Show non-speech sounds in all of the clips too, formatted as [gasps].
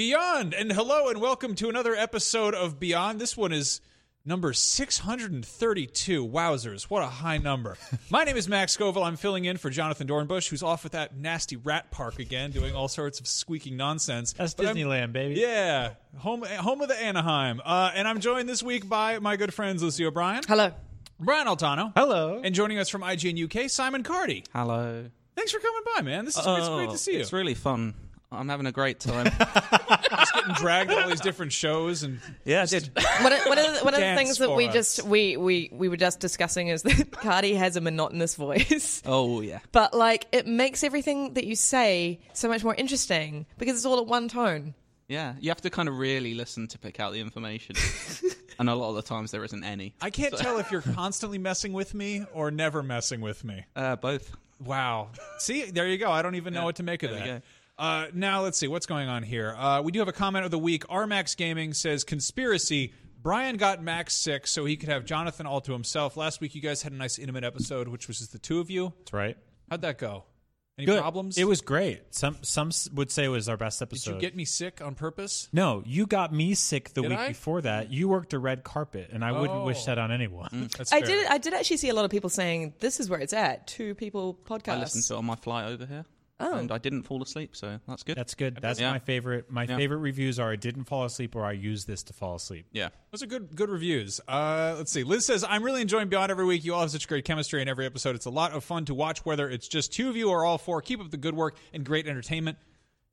Beyond and hello and welcome to another episode of Beyond. This one is number 632. Wowzers, what a high number. [laughs] My name is Max Scoville. I'm filling in for Jonathon Dornbush, who's off at that nasty rat park again, doing all sorts of squeaking nonsense. That's But I'm- Disneyland, baby. Yeah, home home of the Anaheim. Uh, and I'm joined this week by my good friends Lucy O'Brien, Hello. Brian Altano, Hello. and joining us from IGN UK, Simon Cardy. Hello. Thanks for coming by, man. This is it's great Oh, to see you. It's really fun. I'm having a great time. [laughs] Just getting dragged to all these different shows and yeah, I did. One of, one of, the, one of the things that we us. just we, we we were just discussing is that [laughs] Cardy has a monotonous voice, [laughs] Oh yeah. but like it makes everything that you say so much more interesting because it's all at one tone. Yeah, you have to kind of really listen to pick out the information. and a lot of the times there isn't any. I can't tell if you're constantly messing with me or never messing with me. Uh, both. Wow. See, there you go. I don't even know what to make of there we that. Go. Uh, now let's see what's going on here. Uh, we do have a comment of the week. RMax Gaming says conspiracy. Brian got Max sick so he could have Jonathon all to himself. Last week you guys had a nice intimate episode, which was just the two of you. That's right. How'd that go? Any Good. problems? It was great. Some some would say it was our best episode. Did you get me sick on purpose? no, you got me sick the Did week I? before that. You worked a red carpet, and I wouldn't wish Oh. that on anyone. That's I fair. did I did actually see a lot of people saying this is where it's at. Two people podcast. I listened to it on my flight over here. Oh. And I didn't fall asleep, so that's good. That's good. That's Yeah. my favorite. My Yeah. favorite reviews are I didn't fall asleep or I used this to fall asleep. yeah. Those are good good reviews. Uh, let's see. Liz says, I'm really enjoying Beyond every week. You all have such great chemistry in every episode. It's a lot of fun to watch, whether it's just two of you or all four. Keep up the good work and great entertainment.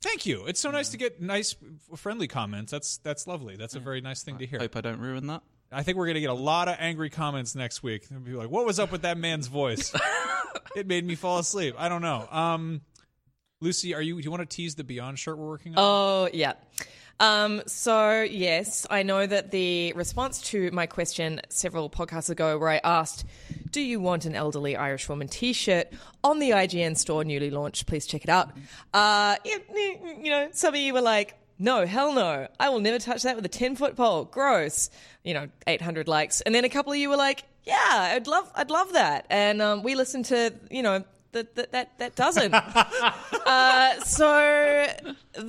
Thank you. It's so nice to get nice, friendly comments. That's that's lovely. That's a very nice thing to hear. Hope I don't ruin that. I think we're going to get a lot of angry comments next week. They'll be like, "What was up with that man's voice? [laughs] it made me fall asleep." I don't know. Um, Lucy, are you? Do you want to tease the Beyond shirt we're working on? Oh, yeah. Um, so, yes, I know that the response to my question several podcasts ago, where I asked, Do you want an elderly Irish woman t shirt on the IGN store newly launched? Please check it out. Uh, you, you know, some of you were like, no, hell no. I will never touch that with a 10 foot pole. Gross. You know, 800 likes. And then a couple of you were like, yeah, I'd love, I'd love that. And um, we listened to, you know, that, that, that, that doesn't. [laughs] Uh, so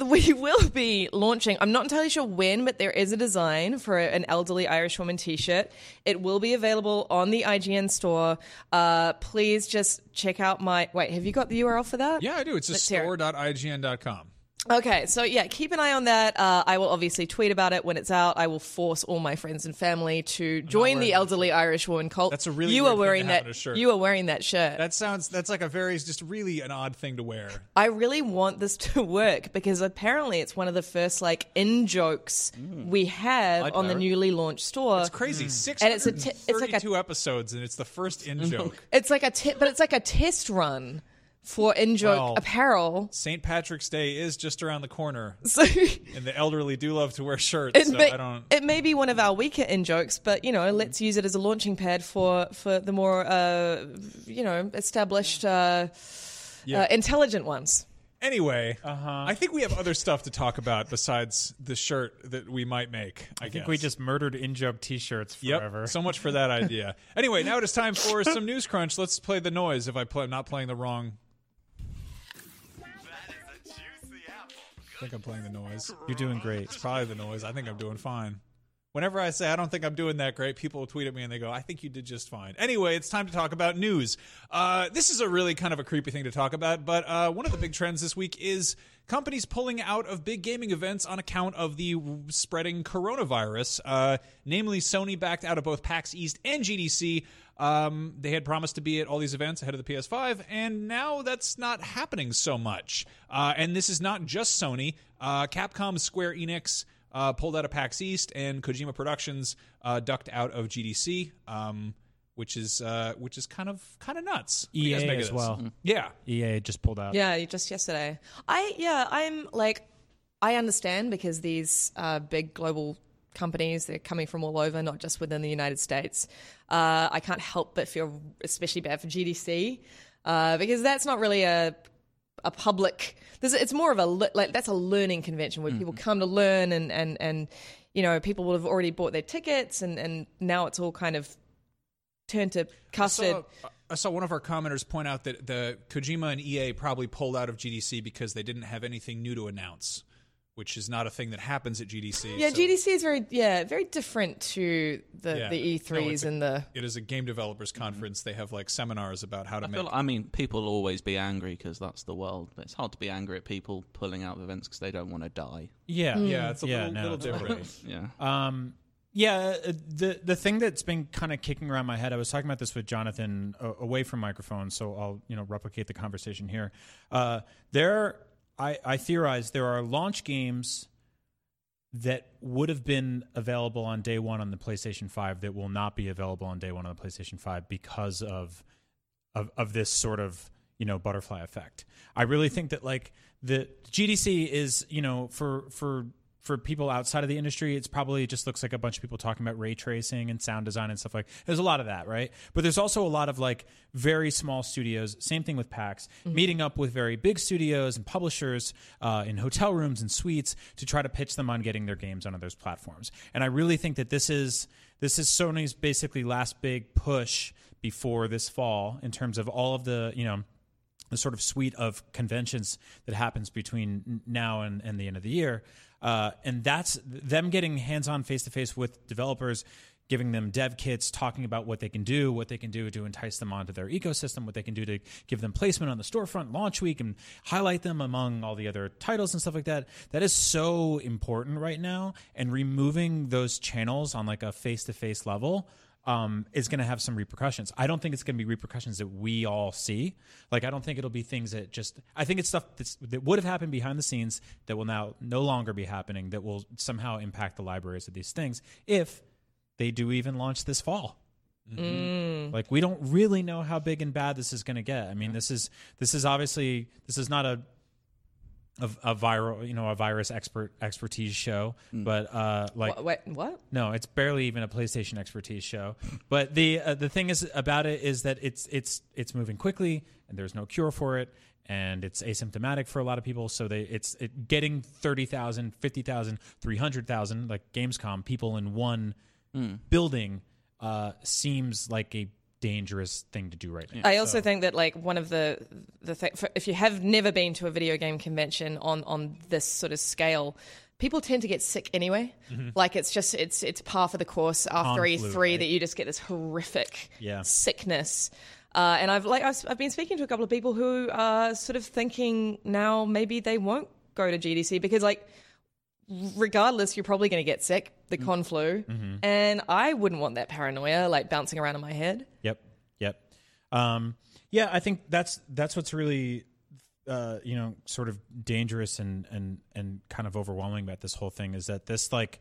we will be launching. I'm not entirely sure when, but there is a design for an elderly Irish woman T-shirt. It will be available on the IGN store. Uh, please just check out my. Wait, have you got the URL for that? yeah, I do. It's just Let's hear it. store.ign.com. Okay, so yeah, keep an eye on that. Uh, I will obviously tweet about it when it's out. I will force all my friends and family to join the elderly Irish woman cult. That's a really you weird are thing wearing to have that. shirt. You are wearing that shirt. That sounds. That's like a very just really an odd thing to wear. I really want this [laughs] to work because apparently it's one of the first like in jokes we have I'd on the newly launched store. It's crazy. Six Mm. And it's a it's like a- episodes, and it's the first in [laughs] joke. It's like a te- but it's like a test run for in joke Well- apparel. St. Patrick's Day is just around the corner, [laughs] So and the elderly do love to wear shirts. it, so may, I don't. it may be one of our weaker in jokes, but you know, let's use it as a launching pad for for the more uh, you know established, uh, Yeah. uh, intelligent ones. Anyway, Uh-huh. I think we have other stuff to talk about besides the shirt that we might make. I, I think guess we just murdered in joke T-shirts Yep. forever. So much for that [laughs] idea. anyway, now it is time for some news crunch. Let's play the noise. If I play, I'm not playing the wrong. I think I'm playing the noise. You're doing great. It's probably the noise. I think I'm doing fine. Whenever I say I don't think I'm doing that great, people will tweet at me and they go, I think you did just fine. Anyway, it's time to talk about news. Uh, this is a really kind of a creepy thing to talk about, but uh, one of the big trends this week is companies pulling out of big gaming events on account of the spreading coronavirus. Uh, namely, Sony backed out of both PAX East and GDC. Um, they had promised to be at all these events ahead of the PS5, and now that's not happening so much. Uh, and this is not just Sony. Uh, Capcom, Square Enix, uh, pulled out of PAX East, and Kojima Productions uh, ducked out of GDC, um, which is uh, which is kind of kind of nuts. What do you guys EA as this? well. Yeah, EA just pulled out. Yeah, just yesterday. I yeah, I'm like I understand because these uh, big global companies they're coming from all over, not just within the United States. Uh, I can't help but feel especially bad for GDC uh, because that's not really a a public. There's, it's more of a like that's a learning convention where people mm-hmm. come to learn and and and you know people will have already bought their tickets and and now it's all kind of turned to custard. saw, I saw one of our commenters point out that the Kojima and EA probably pulled out of GDC because they didn't have anything new to announce, which is not a thing that happens at GDC. Yeah, so GDC is very yeah very different to the Yeah. the E3s it's a- and the. It is a game developers conference. They have like seminars about how to I make. feel like, I mean, people will always be angry because that's the world, but it's hard to be angry at people pulling out of events because they don't want to die. Yeah. yeah, it's a Yeah, little, no, little different. [laughs] Yeah. Um, yeah, uh, the the thing that's been kind of kicking around my head. I was talking about this with Jonathon uh, away from microphone, so I'll you know replicate the conversation here. Uh, there, I, I theorize there are launch games that would have been available on day one on the PlayStation Five that will not be available on day one on the PlayStation Five because of of of this sort of you know butterfly effect. I really think that like the GDC is you know for for for people outside of the industry, it's probably just looks like a bunch of people talking about ray tracing and sound design and stuff like. There's a lot of that, right? But there's also a lot of like very small studios. Same thing with PAX, meeting up with very big studios and publishers uh, in hotel rooms and suites to try to pitch them on getting their games onto those platforms. And I really think that this is this is Sony's basically last big push before this fall in terms of all of the you know the sort of suite of conventions that happens between now and, and the end of the year. Uh, and that's them getting hands on face to face with developers, giving them dev kits, talking about what they can do, what they can do to entice them onto their ecosystem, what they can do to give them placement on the storefront launch week and highlight them among all the other titles and stuff like that. That is so important right now. And removing those channels on like a face to face level um, is going to have some repercussions. I don't think it's going to be repercussions that we all see. Like, I don't think it'll be things that just. I think it's stuff that's, that would have happened behind the scenes that will now no longer be happening. That will somehow impact the libraries of these things if they do even launch this fall. Like, we don't really know how big and bad this is going to get. I mean, this is this is obviously this is not a a, a viral, you know, a virus expert expertise show, but uh, like Wha- Wait, what? no, it's barely even a PlayStation expertise show. But the uh, the thing is about it is that it's it's it's moving quickly, and there's no cure for it, and it's asymptomatic for a lot of people. So they it's it, getting 30,000, 50,000, 300,000 like Gamescom people in one building uh, seems like a dangerous thing to do right now. I also think that like one of the the th- if you have never been to a video game convention on on this sort of scale. People tend to get sick anyway. Like it's just it's it's par for the course after Con E3 right? that you just get this horrific Yeah. sickness. Uh, and I've like I've, I've been speaking to a couple of people who are sort of thinking now maybe they won't go to GDC because like regardless you're probably going to get sick the Mm. con flu Mm-hmm. and I wouldn't want that paranoia like bouncing around in my head. Yep. Yep. Um, yeah, I think that's that's what's really uh, you know sort of dangerous and and and kind of overwhelming about this whole thing is that this like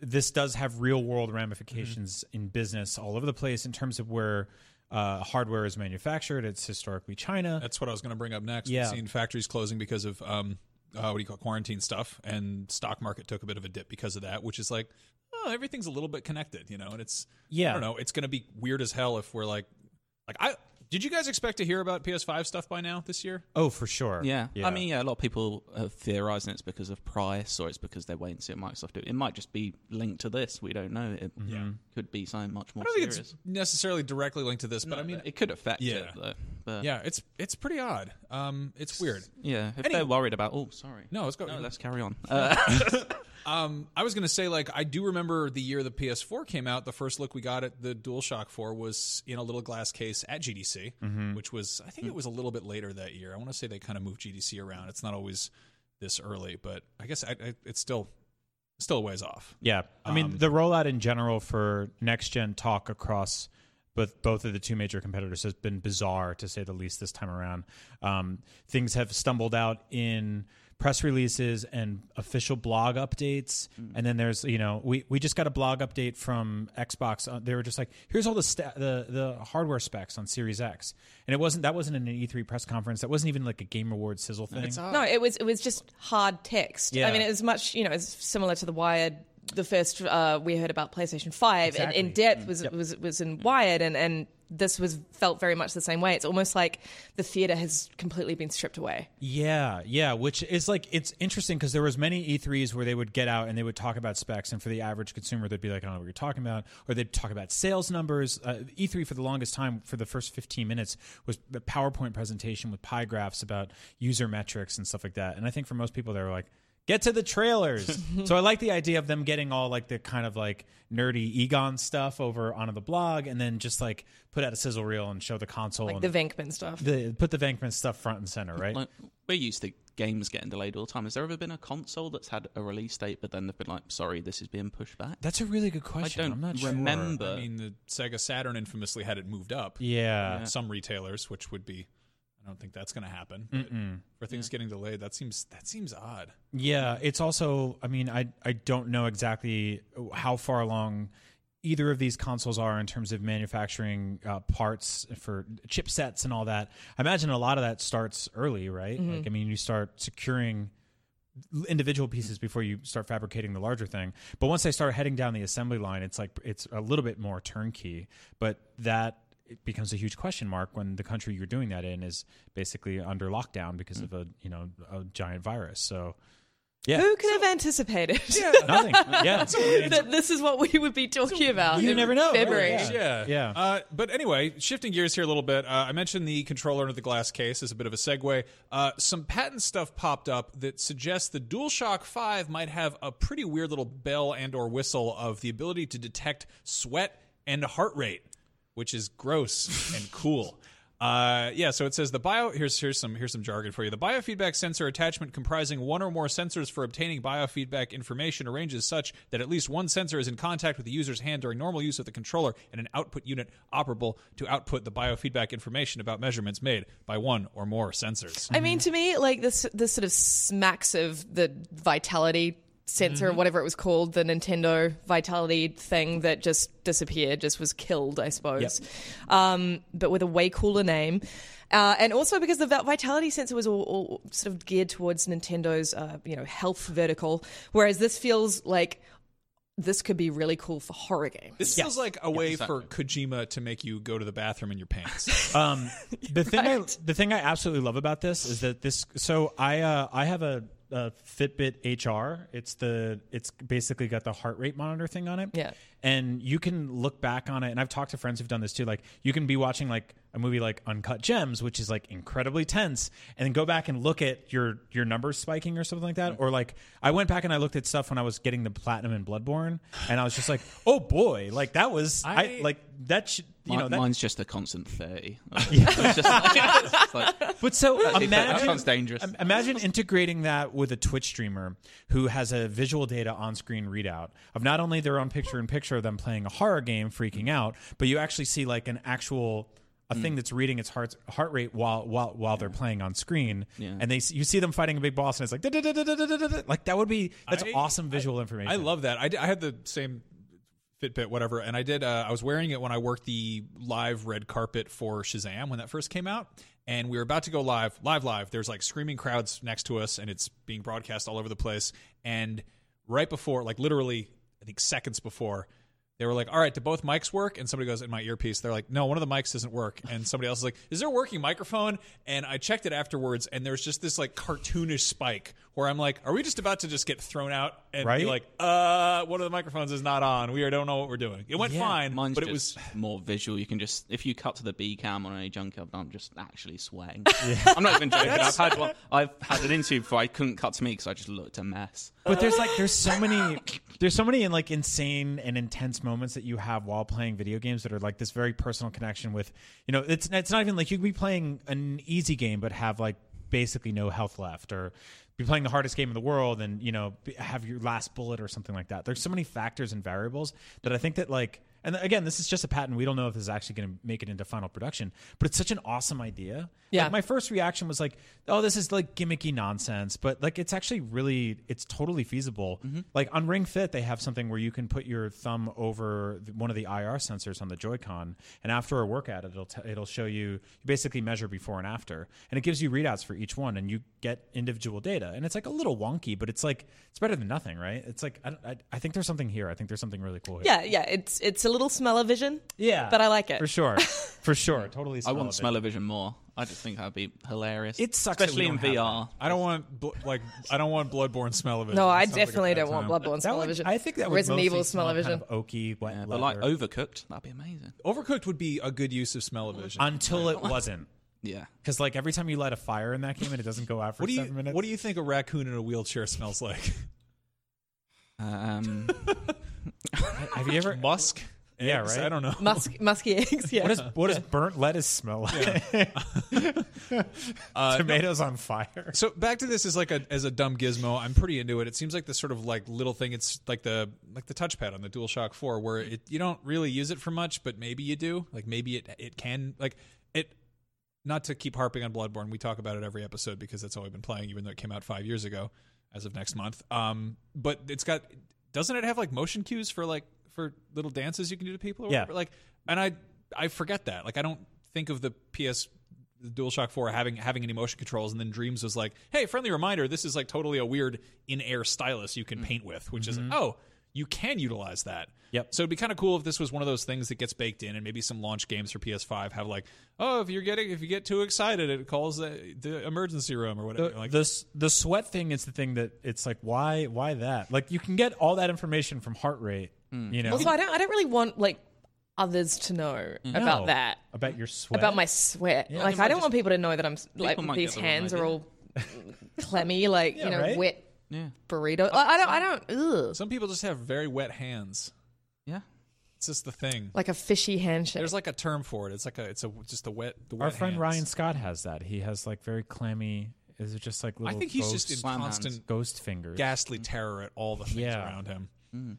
this does have real world ramifications in business all over the place in terms of where uh, hardware is manufactured. It's historically China. That's what I was going to bring up next. Yeah. We've seen factories closing because of um, uh, what do you call it, quarantine stuff, and stock market took a bit of a dip because of that. Which is like, oh, everything's a little bit connected, you know. And it's Yeah. I don't know. It's going to be weird as hell if we're like, like I did you guys expect to hear about PS5 stuff by now this year? oh, for sure. Yeah. I mean, yeah, a lot of people are theorizing it's because of price or it's because they're waiting to see what Microsoft do. It might just be linked to this. We don't know. It could be something much more I don't think it's necessarily directly linked to this, but I mean, it could affect Yeah. it, though. But yeah, it's it's pretty odd. Um, it's weird. yeah, if Any- they're worried about, oh, sorry. No, let's go. No, let's carry on. Uh, [laughs] [laughs] Um, I was going to say, like, I do remember the year the PS4 came out. The first look we got at the DualShock 4 was in a little glass case at GDC, Mm-hmm. which was, I think it was a little bit later that year. I want to say they kind of moved GDC around. It's not always this early, but I guess I, I, it's still still a ways off. Yeah, I mean the rollout in general for next gen talk across both both of the two major competitors has been bizarre to say the least this time around. Um, things have stumbled out in press releases and official blog updates, and then there's you know we we just got a blog update from Xbox. Uh, they were just like, here's all the sta- the the hardware specs on Series X, and it wasn't that wasn't an E3 press conference. That wasn't even like a Game Awards sizzle thing. No, it was it was just hard text. Yeah. I mean, it was much you know, it's similar to the Wired. The first uh, we heard about PlayStation Five and in Exactly. depth was was was in Wired, and and this was felt very much the same way. It's almost like the theater has completely been stripped away. Yeah, yeah, which is like it's interesting because there was many E3s where they would get out and they would talk about specs, and for the average consumer, they'd be like, "I don't know what you're talking about," or they'd talk about sales numbers. Uh, E3 for the longest time, for the first 15 minutes, was a PowerPoint presentation with pie graphs about user metrics and stuff like that. And I think for most people, they were like. Get to the trailers. [laughs] so I like the idea of them getting all like the kind of like nerdy Egon stuff over onto the blog, and then just like put out a sizzle reel and show the console Like and the Venkman stuff. the, put the Venkman stuff front and center, right? like, we're used to games getting delayed all the time. Has there ever been a console that's had a release date, but then they've been like, sorry, this is being pushed back? That's a really good question. I don't I'm not sure. remember. I mean, the Sega Saturn infamously had it moved up. Yeah. Some retailers, which would be, I don't think that's going to happen. For things getting delayed, that seems that seems odd. Yeah, it's also I mean, I I don't know exactly how far along either of these consoles are in terms of manufacturing uh, parts for chipsets and all that. I imagine a lot of that starts early, right? Like I mean, you start securing individual pieces before you start fabricating the larger thing. But once they start heading down the assembly line, it's like it's a little bit more turnkey. But that it becomes a huge question mark when the country you're doing that in is basically under lockdown because of a you know a giant virus. So yeah, Who could have anticipated [laughs] nothing. Yeah, [laughs] that this is what we would be talking about? You in never know, right? February. Yeah. Yeah, Yeah. Uh, but anyway, shifting gears here a little bit. Uh, I mentioned the controller under the glass case as a bit of a segue. Uh, some patent stuff popped up that suggests the DualShock Five might have a pretty weird little bell and/or whistle of the ability to detect sweat and heart rate, which is gross [laughs] and cool. Uh, yeah, so it says the bio. Here's here's some here's some jargon for you. The biofeedback sensor attachment, comprising one or more sensors for obtaining biofeedback information, arranges such that at least one sensor is in contact with the user's hand during normal use of the controller, and an output unit operable to output the biofeedback information about measurements made by one or more sensors. I mean, to me, like this, this sort of smacks of the vitality sensor, Mm-hmm. whatever it was called, the Nintendo vitality thing that just disappeared, just was killed, I suppose. Um, but with a way cooler name. Uh, and also because the vitality sensor was all, all sort of geared towards Nintendo's, uh, you know, health vertical, whereas this feels like this could be really cool for horror games. This feels like a way for Kojima to make you go to the bathroom in your pants. [laughs] Um, [laughs] the thing I, the thing I absolutely love about this is that this. So I uh, I have a, a Fitbit HR. It's the it's basically got the heart rate monitor thing on it. Yeah. And you can look back on it. And I've talked to friends who've done this too. Like you can be watching like a movie like Uncut Gems, which is like incredibly tense, and then go back and look at your your numbers spiking or something like that. Or like I went back and I looked at stuff when I was getting the platinum in Bloodborne, and I was just like, oh boy, like that was I, I- like that. Should, you Mi- know, that, mine's just a constant thirty. [laughs] [laughs] It's just like- it's just like- But so that imagine sounds dangerous. Imagine integrating that with a Twitch streamer who has a visual data on-screen readout of not only their own picture-in-picture of them playing a horror game, freaking out, but you actually see like an actual a Mm. thing that's reading its heart heart rate while while while they're playing on screen, Yeah. and they you see them fighting a big boss, and it's like like that would be that's I- awesome visual information. I love that. I, I had the same Fitbit, whatever, and I did. Uh, I was wearing it when I worked the live red carpet for Shazam when that first came out, and we were about to go live, live, live. There's like screaming crowds next to us, and it's being broadcast all over the place. And right before, like literally, I think seconds before. They were like, "All right, do both mics work?" And somebody goes in my earpiece. They're like, "No, one of the mics doesn't work." And somebody else is like, "Is there a working microphone?" And I checked it afterwards, and there's just this like cartoonish spike where I'm like, "Are we just about to just get thrown out and be like, uh, one of the microphones is not on. We don't know what we're doing. It went Yeah, fine, Mine's but it was more visual. You can just if you cut to the B cam on any junkyard, I'm just actually sweating. [laughs] I'm not even joking. I've had one. I've had an interview before I couldn't cut to me because I just looked a mess. But there's like there's so many there's so many like insane and intense moments that you have while playing video games that are like this very personal connection with you know it's it's not even like you could be playing an easy game but have like basically no health left or be playing the hardest game in the world and you know have your last bullet or something like that. There's so many factors and variables that I think that like and again this is just a patent. We don't know if this is actually going to make it into final production but it's such an awesome idea. Yeah. Like, my first reaction was like oh this is like gimmicky nonsense but like it's actually really it's totally feasible. Mm-hmm. Like on ring fit they have something where you can put your thumb over one of the ir sensors on the joy-con and after a workout it'll t- it'll show you you basically measure before and after and it gives you readouts for each one and you get individual data. And it's like a little wonky but it's like it's better than nothing right? It's like i, I, I think there's something here. I think there's something really cool here. Yeah, yeah. It's it's a little smell-o-vision. yeah But I like it. for sure [laughs] for sure totally I want it. smell-o-vision more. I just think that'd be hilarious. It sucks that we especially in don't have VR. I don't want bl- like I don't want bloodborne smell of it. No, I sounds like definitely don't want. Bloodborne That smell-o-vision. I think that would Resident Evil smell smell-o-vision. kind of oaky, wet Yeah, but like overcooked, that'd be amazing. Overcooked would be a good use of smell of vision. until it [laughs] wasn't. Yeah. Because like every time you light a fire in that game and it doesn't go out for what do you seven minutes. What do you think a raccoon in a wheelchair smells like? [laughs] Um, have you ever? Musk. Yeah, right? I don't know. Musk, [laughs] musky eggs. Yeah. What does what does burnt lettuce smell like? Uh, [laughs] Tomatoes on fire. So back to this is like a as a dumb gizmo. I'm pretty into it. It seems like the sort of like little thing. It's like the like the touchpad on the DualShock 4, where it you don't really use it for much, but maybe you do. Like maybe it it can like it. Not to keep harping on Bloodborne, we talk about it every episode because that's all we've been playing, even though it came out five years ago, as of next month. Um, but it's got doesn't it have like motion cues for like for little dances you can do to people? Or Yeah. whatever? Like, and I I forget that. Like I don't think of the PS the DualShock 4 having having any motion controls, and then Dreams was like, "Hey, friendly reminder, this is like totally a weird in-air stylus you can mm-hmm. paint with," which is mm-hmm. oh, you can utilize that. Yep. So it'd be kind of cool if this was one of those things that gets baked in, and maybe some launch games for PS5 have like, oh, if you're getting if you get too excited, it calls the, the emergency room or whatever. The, like, this, the sweat thing is the thing that it's like why why that like you can get all that information from heart rate Mm. you know Also, I don't. I don't really want like others to know mm. No. about that. about your sweat About my sweat. Yeah. like I don't just- want people to know that I'm like these get the wrong hands are all [laughs] clammy, like Yeah, you know, right? wet Yeah. burrito. Uh, like, I don't. I don't. Ugh. some people just have very wet hands. Yeah. It's just the thing. Like a fishy handshake. There's like a term for it. It's like a it's a just a wet. The our friend hands. Ryan Scott has that he has like very clammy is it just like little? I think he's ghost, just in constant hands. ghost fingers ghastly terror at all the things Yeah. around him. Mm.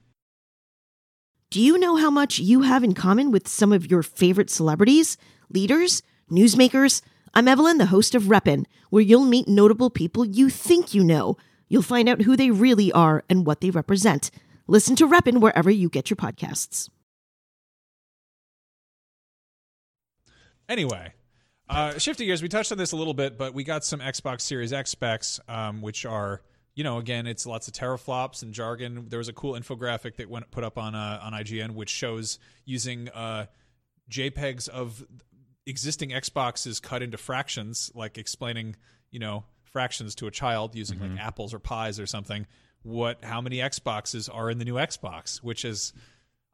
Do you know how much you have in common with some of your favorite celebrities, leaders, newsmakers? I'm Evelyn, the host of Reppin', where you'll meet notable people you think you know. You'll find out who they really are and what they represent. Listen to Reppin' wherever you get your podcasts. Anyway, uh, shifting gears, we touched on this a little bit, but we got some Xbox Series X specs, um, which are, you know, again, it's lots of teraflops and jargon. There was a cool infographic that went put up on uh, on IGN, which shows using uh, JPEGs of existing Xboxes cut into fractions, like explaining, you know, fractions to a child using like apples or pies or something. What, how many Xboxes are in the new Xbox? Which is,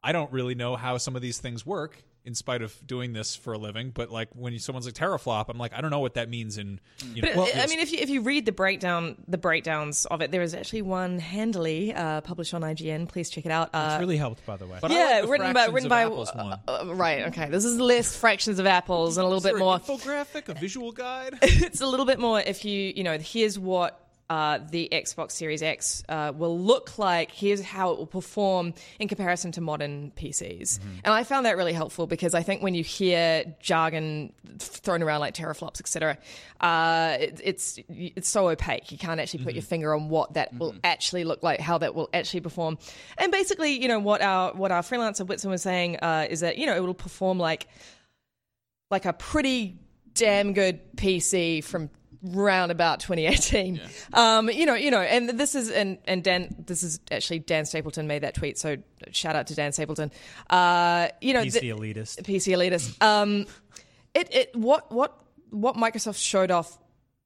I don't really know how some of these things work. In spite of doing this for a living. But like when someone's like teraflop, I'm like, I don't know what that means in you know. But, I mean, if you if you read the breakdown, the breakdowns of it, there is actually one handily uh, published on IGN. Please check it out. Uh, It's really helped, by the way. But yeah, like the written by written by apples one. uh, right. Okay, this is less fractions of apples and a little Is there bit an more. infographic, a visual guide. [laughs] it's a little bit more if you you know here's what uh, the Xbox Series X uh, will look like. Here's how it will perform in comparison to modern PCs. And I found that really helpful because I think when you hear jargon thrown around like teraflops, etc., uh, it, it's it's so opaque. You can't actually put your finger on what that will actually look like, how that will actually perform. And basically, you know what our what our freelancer Whitson was saying uh, is that you know it will perform like like a pretty damn good PC from round about 2018. Um, you know, you know, and this is and and Dan, this is actually Dan Stapleton made that tweet. So shout out to Dan Stapleton. Uh, you know, the- the elitist. PC elitist. Um, it it what what what Microsoft showed off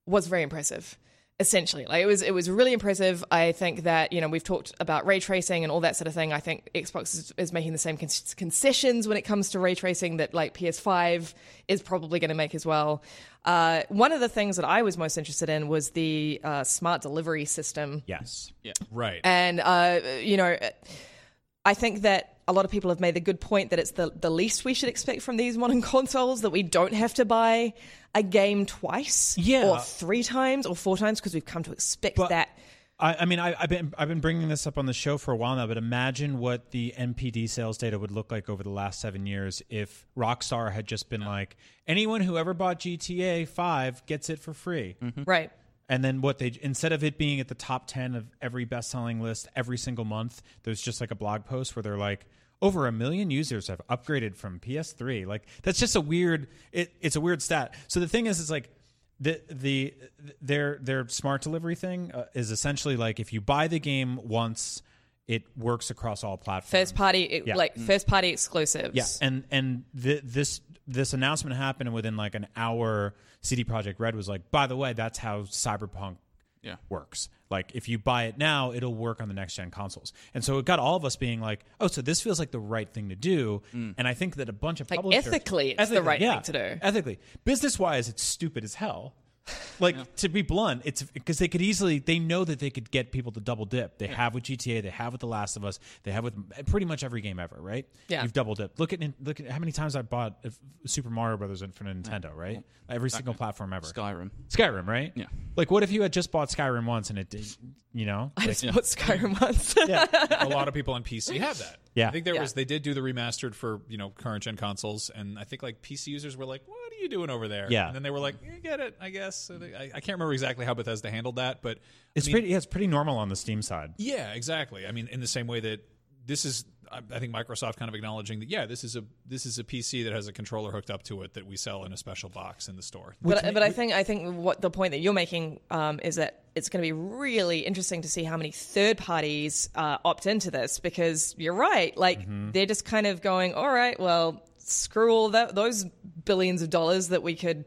was very impressive. Essentially, like it was it was really impressive. I think that you know we've talked about ray tracing and all that sort of thing. I think Xbox is, is making the same con- concessions when it comes to ray tracing that like PS5 is probably going to make as well. Uh, one of the things that I was most interested in was the uh, smart delivery system Yes. Yeah. Right. and uh, you know, I think that a lot of people have made the good point that it's the the least we should expect from these modern [laughs] consoles that we don't have to buy a game twice, Yeah. or three times, or four times because we've come to expect But- that. I, I mean, I, I've been I've been bringing this up on the show for a while now, but imagine what the NPD sales data would look like over the last seven years if Rockstar had just been like, anyone who ever bought GTA Five gets it for free, mm-hmm. Right. And then what they instead of it being at the top ten of every best selling list every single month, there's just like a blog post where they're like. Over a million users have upgraded from PS3. Like that's just a weird. It, it's a weird stat. So the thing is, it's like the the their their smart delivery thing uh, is essentially like if you buy the game once, it works across all platforms. First party, Yeah. like first party exclusives. Yeah, and and th- this this announcement happened and within like an hour. CD Projekt Red was like, by the way, that's how Cyberpunk Yeah. works. Like if you buy it now, it'll work on the next gen consoles. And so it got all of us being like, oh, so this feels like the right thing to do. Mm. And I think that a bunch of Like, publishers ethically, it's the right thing to do. Ethically, business wise, it's stupid as hell. Like to be blunt, it's because they could easily they know that they could get people to double dip. They have with GTA, they have with The Last of Us, they have with pretty much every game ever, right? Yeah. you've double dipped. Look at look at how many times I bought uh, Super Mario Brothers for Nintendo, right? Every single platform ever. Skyrim. Skyrim, right? Yeah. Like, what if you had just bought Skyrim once and it did, you know? I just bought Skyrim once. Yeah, [laughs] a lot of people on PC have that. Yeah. I think there Yeah. was they did do the remastered for you know current gen consoles, and I think like PC users were like, "What are you doing over there?" Yeah. and then they were like, "You get it, I guess." So they- I, I can't remember exactly how Bethesda handled that, but It's I mean, pretty. Yeah, it's pretty normal on the Steam side. Yeah, exactly. I mean, in the same way that this is, I I think Microsoft kind of acknowledging that yeah, this is a this is a PC that has a controller hooked up to it that we sell in a special box in the store. But, but I think I think what the point that you're making um, is that it's going to be really interesting to see how many third parties uh, opt into this because you're right, like Mm-hmm. they're just kind of going, all right, well, screw all that those billions of dollars that we could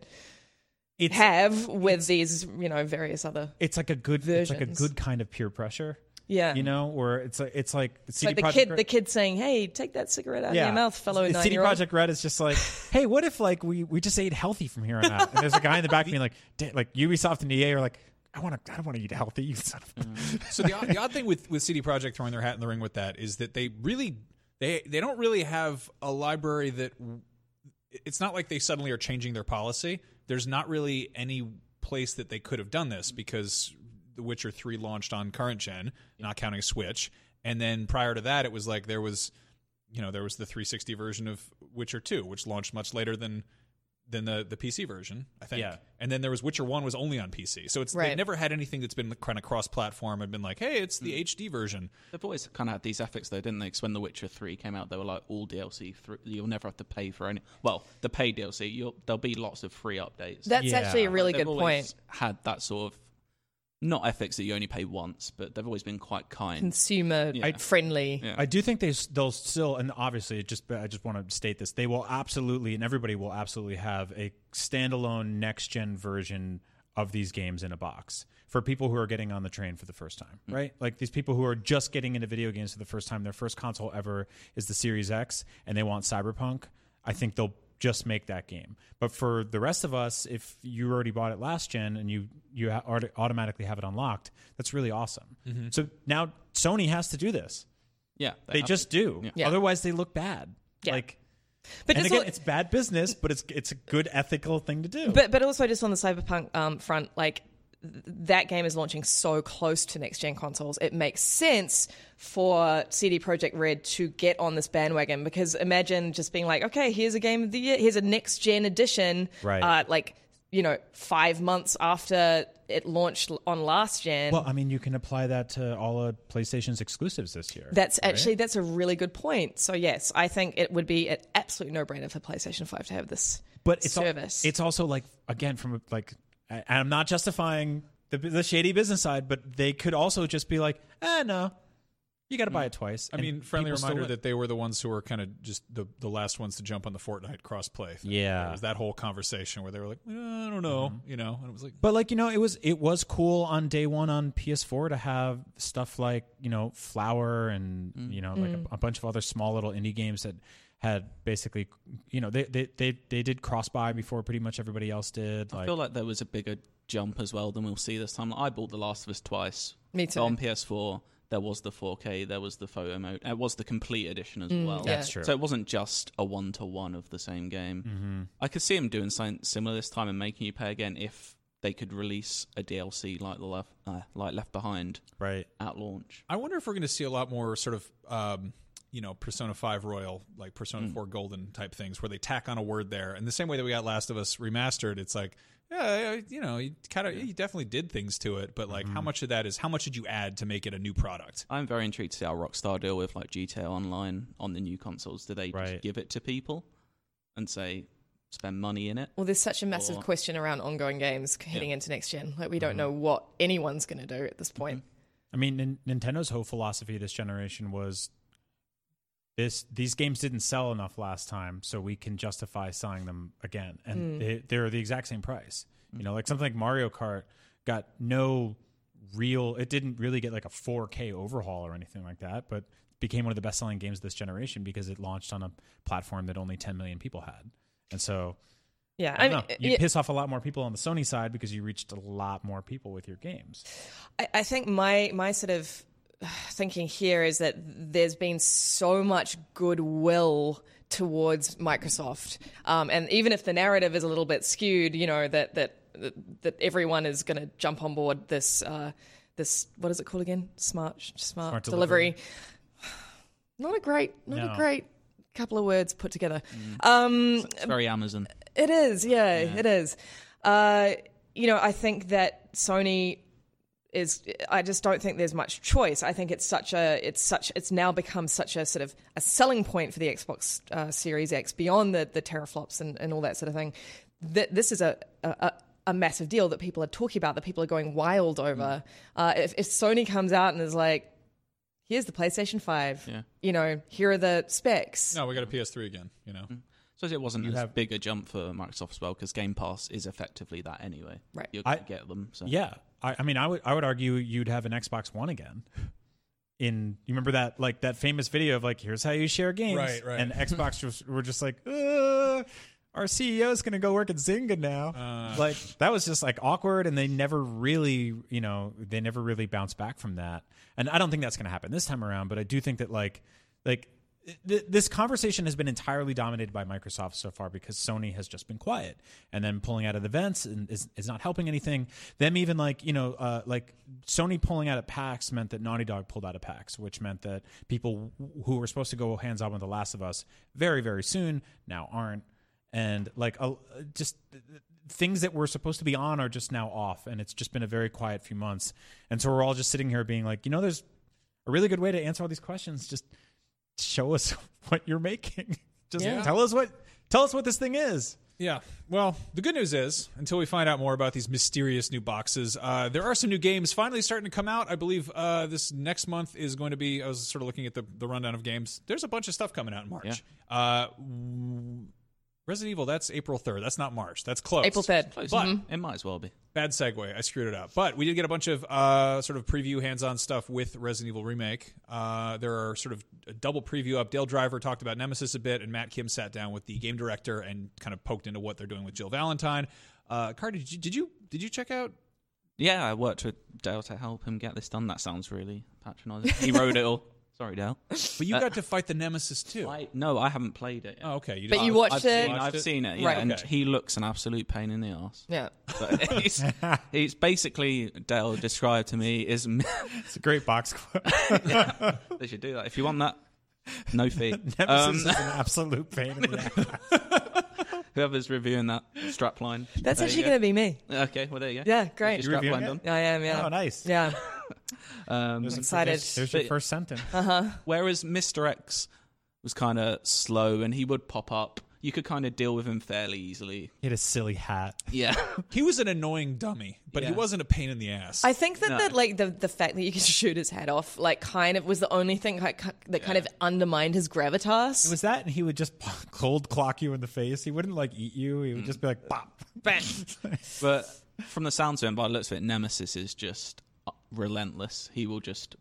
It's have with these, you know, various other. it's like a good it's like a good kind of peer pressure. Yeah. You know, where it's like it's like It's like the Projekt kid, Red- the kid saying, "Hey, take that cigarette out of your mouth, fellow CD nine-year-old." Projekt Red is just like, [laughs] hey, what if like we we just ate healthy from here on out? And there's a guy in the back [laughs] being like, "Da- like Ubisoft and EA are like, I want to I don't want to eat healthy. [laughs] You son of a-" mm. So the, odd- the odd thing with with CD Projekt throwing their hat in the ring with that is that they really they they don't really have a library that it's not like they suddenly are changing their policy. There's not really any place that they could have done this because The Witcher 3 launched on current gen, not counting Switch. And then prior to that it was like there was you know, there was the 360 version of Witcher 2 which launched much later than than the the PC version, I think. Yeah. And then there was Witcher 1 was only on PC. So it's Right. they've never had anything that's been kind of cross-platform and been like, "Hey, it's the mm. HD version." They've always kind of had these ethics, though, didn't they? 'Cause when The Witcher Three came out, they were like all DLC. Through, you'll never have to pay for any. Well, the paid DLC, you'll, there'll be lots of free updates. That's Yeah. actually a really They've good always point. Had that sort of not ethics that you only pay once, but they've always been quite kind. Consumer Yeah. friendly. Yeah. I do think they they'll still, and obviously, it just I just want to state this: they will absolutely, and everybody will absolutely have a standalone next gen version of these games in a box for people who are getting on the train for the first time, mm. right? Like these people who are just getting into video games for the first time, their first console ever is the Series X, and they want Cyberpunk. I think they'll just make that game. But for the rest of us, if you already bought it last gen and you you ha- automatically have it unlocked, that's really awesome. So now Sony has to do this. Yeah, They have just to. do. Yeah. Yeah. Otherwise, they look bad. Yeah. Like, But and again, al- it's bad business, but it's it's a good ethical thing to do. But but also just on the cyberpunk um, front, like th- that game is launching so close to next gen consoles, it makes sense for CD Projekt Red to get on this bandwagon because imagine just being like, okay, here's a game of the year, here's a next gen edition, Right. Uh, like you know, five months after it launched on last gen. well, I mean, you can apply that to all of PlayStation's exclusives this year. that's actually that's a really good point. So yes, I think it would be an absolute no brainer for PlayStation Five to have this but it's al- service. it's also like again from a, like I, I'm not justifying the the shady business side, but they could also just be like, eh, no, you got to buy it twice. I and mean, friendly reminder that they were the ones who were kind of just the, the last ones to jump on the Fortnite crossplay. Thing. Yeah. It was that whole conversation where they were like, "Eh, I don't know, Mm-hmm. you know, and it was like, But like you know, it was it was cool on day one on PS4 to have stuff like you know Flower and Mm. you know like a, a bunch of other small little indie games that had basically you know they they they, they did cross buy before pretty much everybody else did. I Like, feel like there was a bigger jump as well than we'll see this time. I bought The Last of Us twice. Me too. On PS4, there was the 4K, there was the photo mode, it was the complete edition as well. yeah. That's true. So it wasn't just a one to one of the same game. Mm-hmm. I could see them doing something similar this time and making you pay again if they could release a DLC like the left, uh, like Left Behind right. at launch. I wonder if we're going to see a lot more sort of, um, you know, Persona 5 Royal, like. Persona 4 Golden type things where they tack on a word there. And the same way that we got Last of Us remastered, it's like, yeah, you know, you kind of, you definitely did things to it, but like, Mm-hmm. how much of that is, how much did you add to make it a new product? I'm very intrigued to see how Rockstar deal with like GTA Online on the new consoles. Do they Right. just give it to people and say spend money in it? Well, there's such a massive Or- question around ongoing games heading into next gen. Like we don't Mm-hmm. know what anyone's going to do at this point. I mean, Nin- Nintendo's whole philosophy this generation was this: these games didn't sell enough last time, so we can justify selling them again, and mm. they, they're the exact same price. You know, mm. like something like Mario Kart got no real; it didn't really get like a 4K overhaul or anything like that, but became one of the best-selling games of this generation because it launched on a platform that only 10 million people had, and so. Yeah, I I mean, know. You yeah, piss off a lot more people on the Sony side because you reached a lot more people with your games. I, I think my my sort of [sighs] thinking here is that there's been so much goodwill towards Microsoft, um, and even if the narrative is a little bit skewed, you know that that that everyone is going to jump on board this uh, this what is it called again? Smart smart, Smart delivery. delivery. [sighs] Not a great, not No. a great couple of words put together. Um, It's very Amazon. It is, yeah, it is. Uh, you know, I think that Sony is. I just don't think there's much choice. I think it's such a. It's such. It's now become such a sort of a selling point for the Xbox uh, Series X beyond the the teraflops and, and all that sort of thing. That this is a. a, a a massive deal that people are talking about, that people are going wild over. Uh, if, if Sony comes out and is like, "Here's the PlayStation Five," Yeah. you know, here are the specs. No, we got a PS3 again, you know? So it wasn't You as have- big a jump for Microsoft as well because Game Pass is effectively that anyway. Right. You're going to get them. So. Yeah, I, I mean, I would I would argue you'd have an Xbox One again. In you remember that like that famous video of like here's how you share games, Right, right. And Xbox [laughs] just were just like, uh, our CEO is going to go work at Zynga now. Uh. like that was just like awkward, and they never really, you know, they never really bounced back from that. And I don't think that's going to happen this time around. But I do think that like like th- this conversation has been entirely dominated by Microsoft so far because Sony has just been quiet and then pulling out of the events and is, is not helping anything. Them even like you know uh, like Sony pulling out of PAX meant that Naughty Dog pulled out of PAX, which meant that people who were supposed to go hands on with The Last of Us very very soon now aren't, and like uh, just things that were supposed to be on are just now off, and it's just been a very quiet few months, and so we're all just sitting here being like, you know, there's a really good way to answer all these questions. Just show us [laughs] what you're making. [laughs] Just Yeah. tell us what tell us what this thing is. Yeah. Well, the good news is, until we find out more about these mysterious new boxes, uh, there are some new games finally starting to come out. I believe uh, this next month is going to be. I was sort of looking at the, the rundown of games. There's a bunch of stuff coming out in March. Uh, w- Resident Evil, that's April 3rd. That's not March. That's close. April 3rd. Close. But- it might as well be. Bad segue. I screwed it up. But we did get a bunch of uh, sort of preview hands on stuff with Resident Evil Remake. Uh, there are sort of a double preview up. Dale Driver talked about Nemesis a bit, and Matt Kim sat down with the game director and kind of poked into what they're doing with Jill Valentine. Uh, Cardy, did you, did you did you check out? Yeah, I worked with Dale to help him get this done. That sounds really patronising. He wrote it all. [laughs] Sorry, Dale. But you got to fight the Nemesis too. I, no, I haven't played it. Yet. oh, okay. You But didn't- you watched I've it? Seen, I've seen it, yeah, Right. and Okay. he looks an absolute pain in the ass. Yeah. But [laughs] he's, [laughs] he's basically Dale described to me is [laughs] It's a great box quote. they should do that if you want that. No fee. Nemesis Um, is an absolute pain in the ass. Whoever's reviewing that strapline. That's there actually going to be me. Okay, well there you go. Yeah, great. Your You're reviewing strapline it? done. I am, yeah. Oh, nice. Yeah. [laughs] Um, There's- excited. There's, there's your first sentence. Uh-huh. Whereas Mr. X was kind of slow and he would pop up. You could kind of deal with him fairly easily. He had a silly hat. Yeah. [laughs] he was an annoying dummy, but he Yeah. wasn't a pain in the ass. I think that, No. that like the, the fact that you could [laughs] shoot his head off, like, kind of was the only thing like, that kind of undermined his gravitas. It was that, and he would just [laughs] cold clock you in the face. He wouldn't like eat you. He would just be like, "Pop." Bang. But from the sounds of it, by the looks of it, Nemesis is just uh, relentless. He will just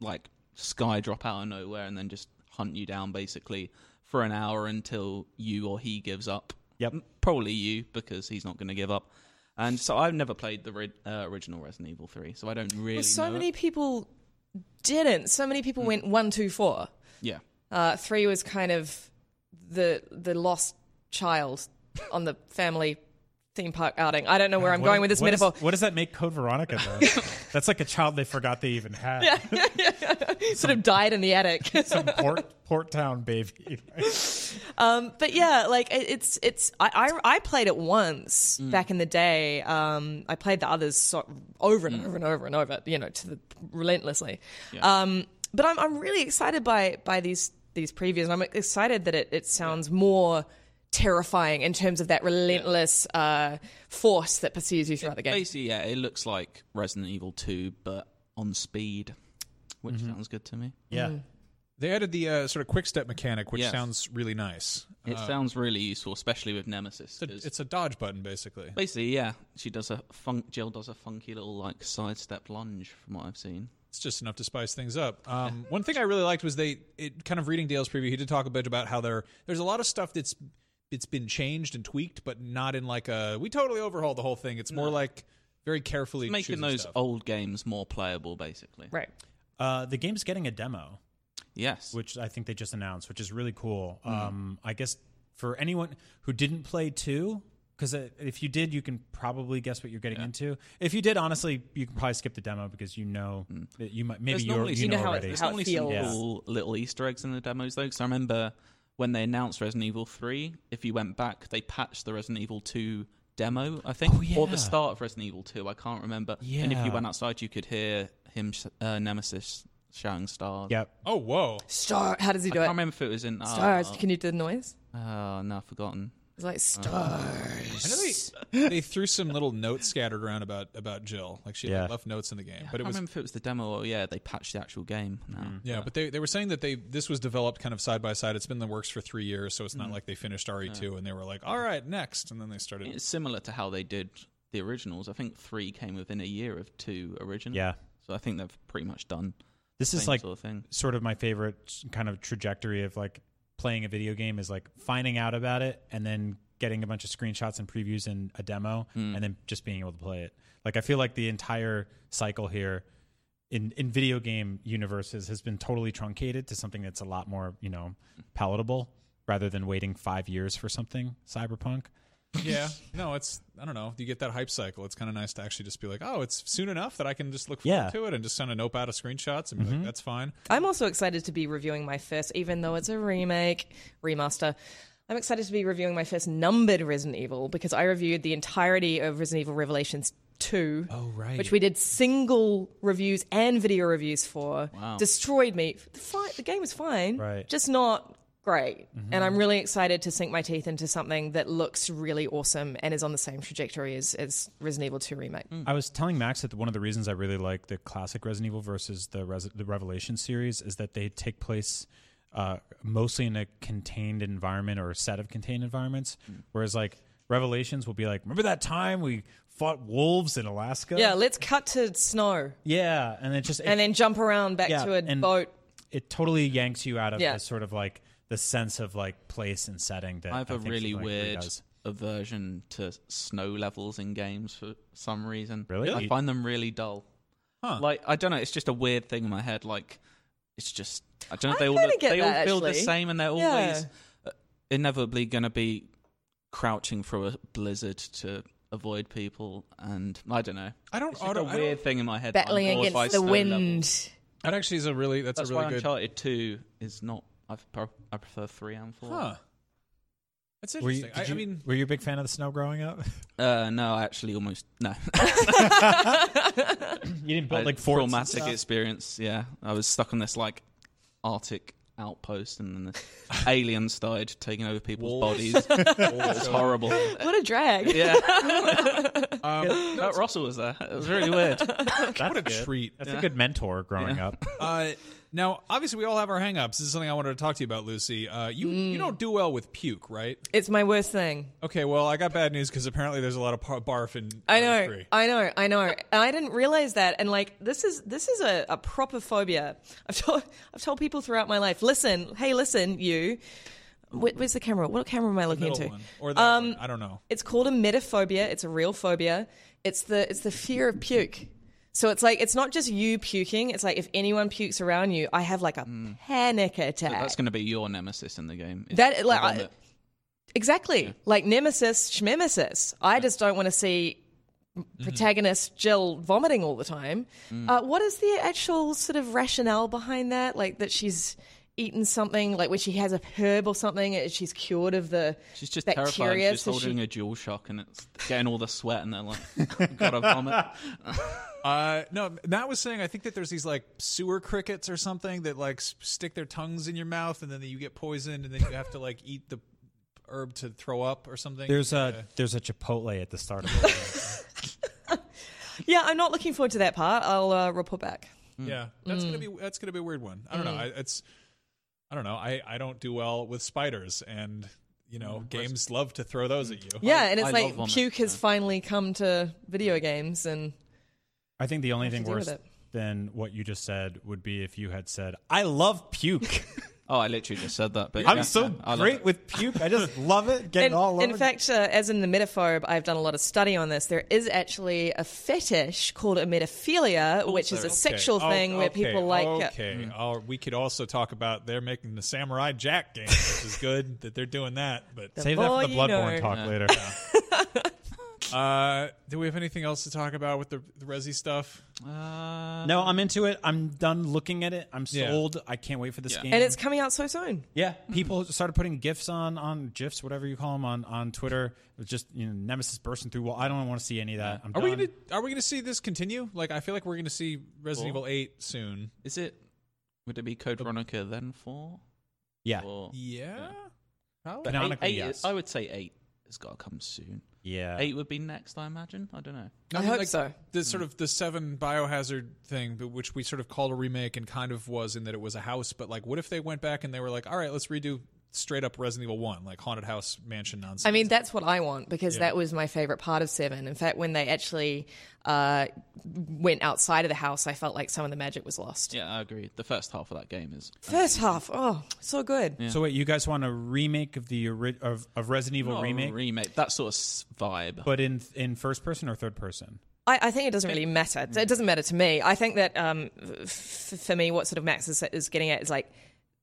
like sky drop out of nowhere and then just hunt you down basically for an hour until you or he gives up. Yep. Probably you because he's not going to give up. And so I've never played the ri- uh, original Resident Evil 3, so I don't really Well, so know many it. people didn't. So many people went one, two, four. Yeah. Uh, three was kind of the the lost child on the family theme park outing. I don't know where I'm What going is- with this what is- metaphor. what does that make Code Veronica though? [laughs] That's like a child they forgot they even had. Yeah, yeah, [laughs] yeah. sort of died in the attic. [laughs] Some Port Port Town baby. Um, but yeah, like it, it's it's I, I I played it once back in the day. Um, I played the others so, over and over and over and over, you know, to the relentlessly. Um, but I'm I'm really excited by by these these previews. And I'm excited that it it sounds more terrifying in terms of that relentless uh, force that pursues you throughout the game. Basically, yeah, it looks like Resident Evil 2, but on speed, which Mm-hmm. sounds good to me. Yeah. they added the uh, sort of quick step mechanic, which Yes. sounds really nice. It sounds really useful, especially with Nemesis. It's a, 'cause it's a dodge button, basically. basically, yeah, she does a funk. Jill does a funky little like sidestep lunge, from what I've seen. It's just enough to spice things up. Um, [laughs] one thing I really liked was they, it kind of reading Dale's preview. He did talk a bit about how there, there's a lot of stuff that's, it's been changed and tweaked, but not in like a we totally overhauled the whole thing. It's more like very carefully Making choosing those stuff. old games more playable, basically. Right. Uh, the game's getting a demo, Yes. which I think they just announced, which is really cool. Um, I guess for anyone who didn't play two, because if you did, you can probably guess what you're getting into. If you did, honestly, you can probably skip the demo because you know that you might maybe There's you're, normally you some- know, know how it- already. There's how normally feels. some Yeah. cool little Easter eggs in the demos, though. Because I remember when they announced Resident Evil 3, if you went back, they patched the Resident Evil 2 demo, I think, Oh, yeah. or the start of Resident Evil 2. I can't remember. Yeah. And if you went outside, you could hear him, uh, Nemesis, shouting stars. Yep. Oh whoa! Star. How does he do it? I can't remember if it was in. Stars. Uh, Can you do the noise? uh, no, I've forgotten. It's like uh-huh. stars. I know they, [laughs] they threw some little notes scattered around about about Jill, like she Yeah. like, left notes in the game, I but can't it was remember if it was the demo or yeah, they patched the actual game mm-hmm. now. Yeah, but they, they were saying that they this was developed kind of side by side. It's been in the works for three years, so it's not mm-hmm. like they finished RE two and they were like, all right, next, and then they started. It's similar to how they did the originals. I think three came within a year of two original. Yeah. So I think they've pretty much done This the is same like sort of thing. sort of my favorite kind of trajectory of like playing a video game is like finding out about it and then getting a bunch of screenshots and previews in a demo Hmm. and then just being able to play it. Like I feel like the entire cycle here in in video game universes has been totally truncated to something that's a lot more, you know, palatable rather than waiting 5 years for something cyberpunk. Yeah, no, it's I don't know. You get that hype cycle. It's kind of nice to actually just be like, oh, it's soon enough that I can just look forward Yeah. to it and just send a nope out of screenshots and be like, that's fine. I'm also excited to be reviewing my first, even though it's a remake, remaster. I'm excited to be reviewing my first numbered Resident Evil because I reviewed the entirety of Resident Evil Revelations 2. Oh, right. Which we did single reviews and video reviews for. Wow. Destroyed me. The, fi- the game was fine, Right. Mm-hmm. just not great. Mm-hmm. And I'm really excited to sink my teeth into something that looks really awesome and is on the same trajectory as, as Resident Evil 2 Remake. Mm. I was telling Max that one of the reasons I really like the classic Resident Evil versus the Res- the Revelation series is that they take place uh, mostly in a contained environment or a set of contained environments. Mm. Whereas like Revelations will be like, remember that time we fought wolves in Alaska? Yeah, let's cut to snow yeah, and it just it, and then jump around back Yeah, to a and- boat. it totally yanks you out of Yeah. the sort of like the sense of like place and setting that I have I a really something weird does. aversion to snow levels in games for some reason. Really? I find them really dull. Huh. Like I don't know, it's just a weird thing in my head. Like it's just I don't know. I They all look, get they all that, feel the same, and they're Yeah. always uh, inevitably going to be crouching through a blizzard to avoid people. And I don't know. I don't. It's I just a don't, I weird don't thing in my head. that Battling against the wind. levels. that actually is a really. That's, That's a really why good. Uncharted Two is not. I prefer, I prefer three and four. Huh. That's Were you, interesting. did I, I you- mean, were you a big fan of the snow growing up? Uh, no, I actually almost no. [laughs] [laughs] you didn't build like forts and traumatic stuff? experience. Yeah, I was stuck on this like Arctic outpost, and then the [laughs] aliens started taking over people's bodies. it was horrible. What a drag. Yeah, um, Kurt Russell was there. It was really weird. That's what a good. treat. That's a good mentor growing Yeah. up. Uh, now, obviously, we all have our hangups. This is something I wanted to talk to you about, Lucy. Uh, you you don't do well with puke, right? It's my worst thing. Okay, well, I got bad news because apparently there's a lot of par- barf in. I know, 3. I know, I know. I didn't realize that. And like, this is this is a, a proper phobia. I've told I've told people throughout my life. Listen, hey, listen, you. Where, where's the camera? What camera am I looking into? one. or that Um, one. I don't know. It's called emetophobia. It's a real phobia. It's the it's the fear of puke. So it's like it's not just you puking. It's like if anyone pukes around you, I have like a mm. panic attack. That's going to be your nemesis in the game. That like I, exactly like nemesis schmemesis. I just don't want to see mm-hmm. protagonist Jill vomiting all the time. Mm. Uh, what is the actual sort of rationale behind that? Like that she's eaten something, like when she has a herb or something, and she's cured of the She's just bacteria. terrified. She's so holding she- a DualShock and it's getting all the sweat and they're like, gotta vomit. [laughs] Uh, no, Matt was saying I think that there's these like sewer crickets or something that like s- stick their tongues in your mouth and then you get poisoned and then you have to like eat the herb to throw up or something. There's Yeah. a there's a Chipotle at the start of it. [laughs] yeah, I'm not looking forward to that part. I'll uh, report back. Yeah, that's gonna be that's gonna be a weird one. I don't know. I, it's I don't know. I I don't do well with spiders, and you know, mm, games love to throw those at you. Yeah, and it's I like love vomit, puke has so. finally come to video games, and I think the only thing worse than what you just said would be if you had said, "I love puke. [laughs] Oh, I literally just said that. But I'm yeah, so I love great with puke. I just [laughs] love it. Getting in, all in fact, uh, as in the emetophobe, I've done a lot of study on this. There is actually a fetish called emetophilia, which is a Okay. sexual Oh, thing where people like. uh, Okay, Oh, we could also talk about they're making the Samurai Jack game, which is good that they're doing that. But Save that for the you Bloodborne know. talk later. [laughs] uh, do we have anything else to talk about with the, the Resi stuff? Uh, No, I'm into it. I'm done looking at it. I'm Yeah. sold. I can't wait for this Yeah. game. and it's coming out so soon. yeah, [laughs] people started putting gifs on on gifs, whatever you call them, on on Twitter. It was just you know Nemesis bursting through. Well, I don't want to see any of that. I'm Are we done. gonna Are we gonna see this continue? Like, I feel like we're gonna see Resident Cool. Evil Eight soon. Is it? Would it be Code Veronica then four? Yeah, Or, Yeah, probably. But eight, eight yes. is- I would say eight has got to come soon. Yeah. Eight would be next, I imagine. I don't know. I mean, hope like, so. The sort of the seven biohazard thing, but which we sort of called a remake and kind of was in that it was a house. But like, what if they went back and they were like, all right, let's redo straight up Resident Evil One, like haunted house mansion nonsense. I mean, that's what I want because Yeah. that was my favorite part of Seven. In fact, when they actually uh, went outside of the house, I felt like some of the magic was lost. Yeah, I agree. The first half of that game is First half, oh, so good. So wait, you guys want a remake of the ori- of, of Resident Evil not a remake, remake. That sort of vibe. but in in first person or third person? I, I think it doesn't really matter. It doesn't matter to me. I think that um, f- for me, what sort of Max is, is getting at is like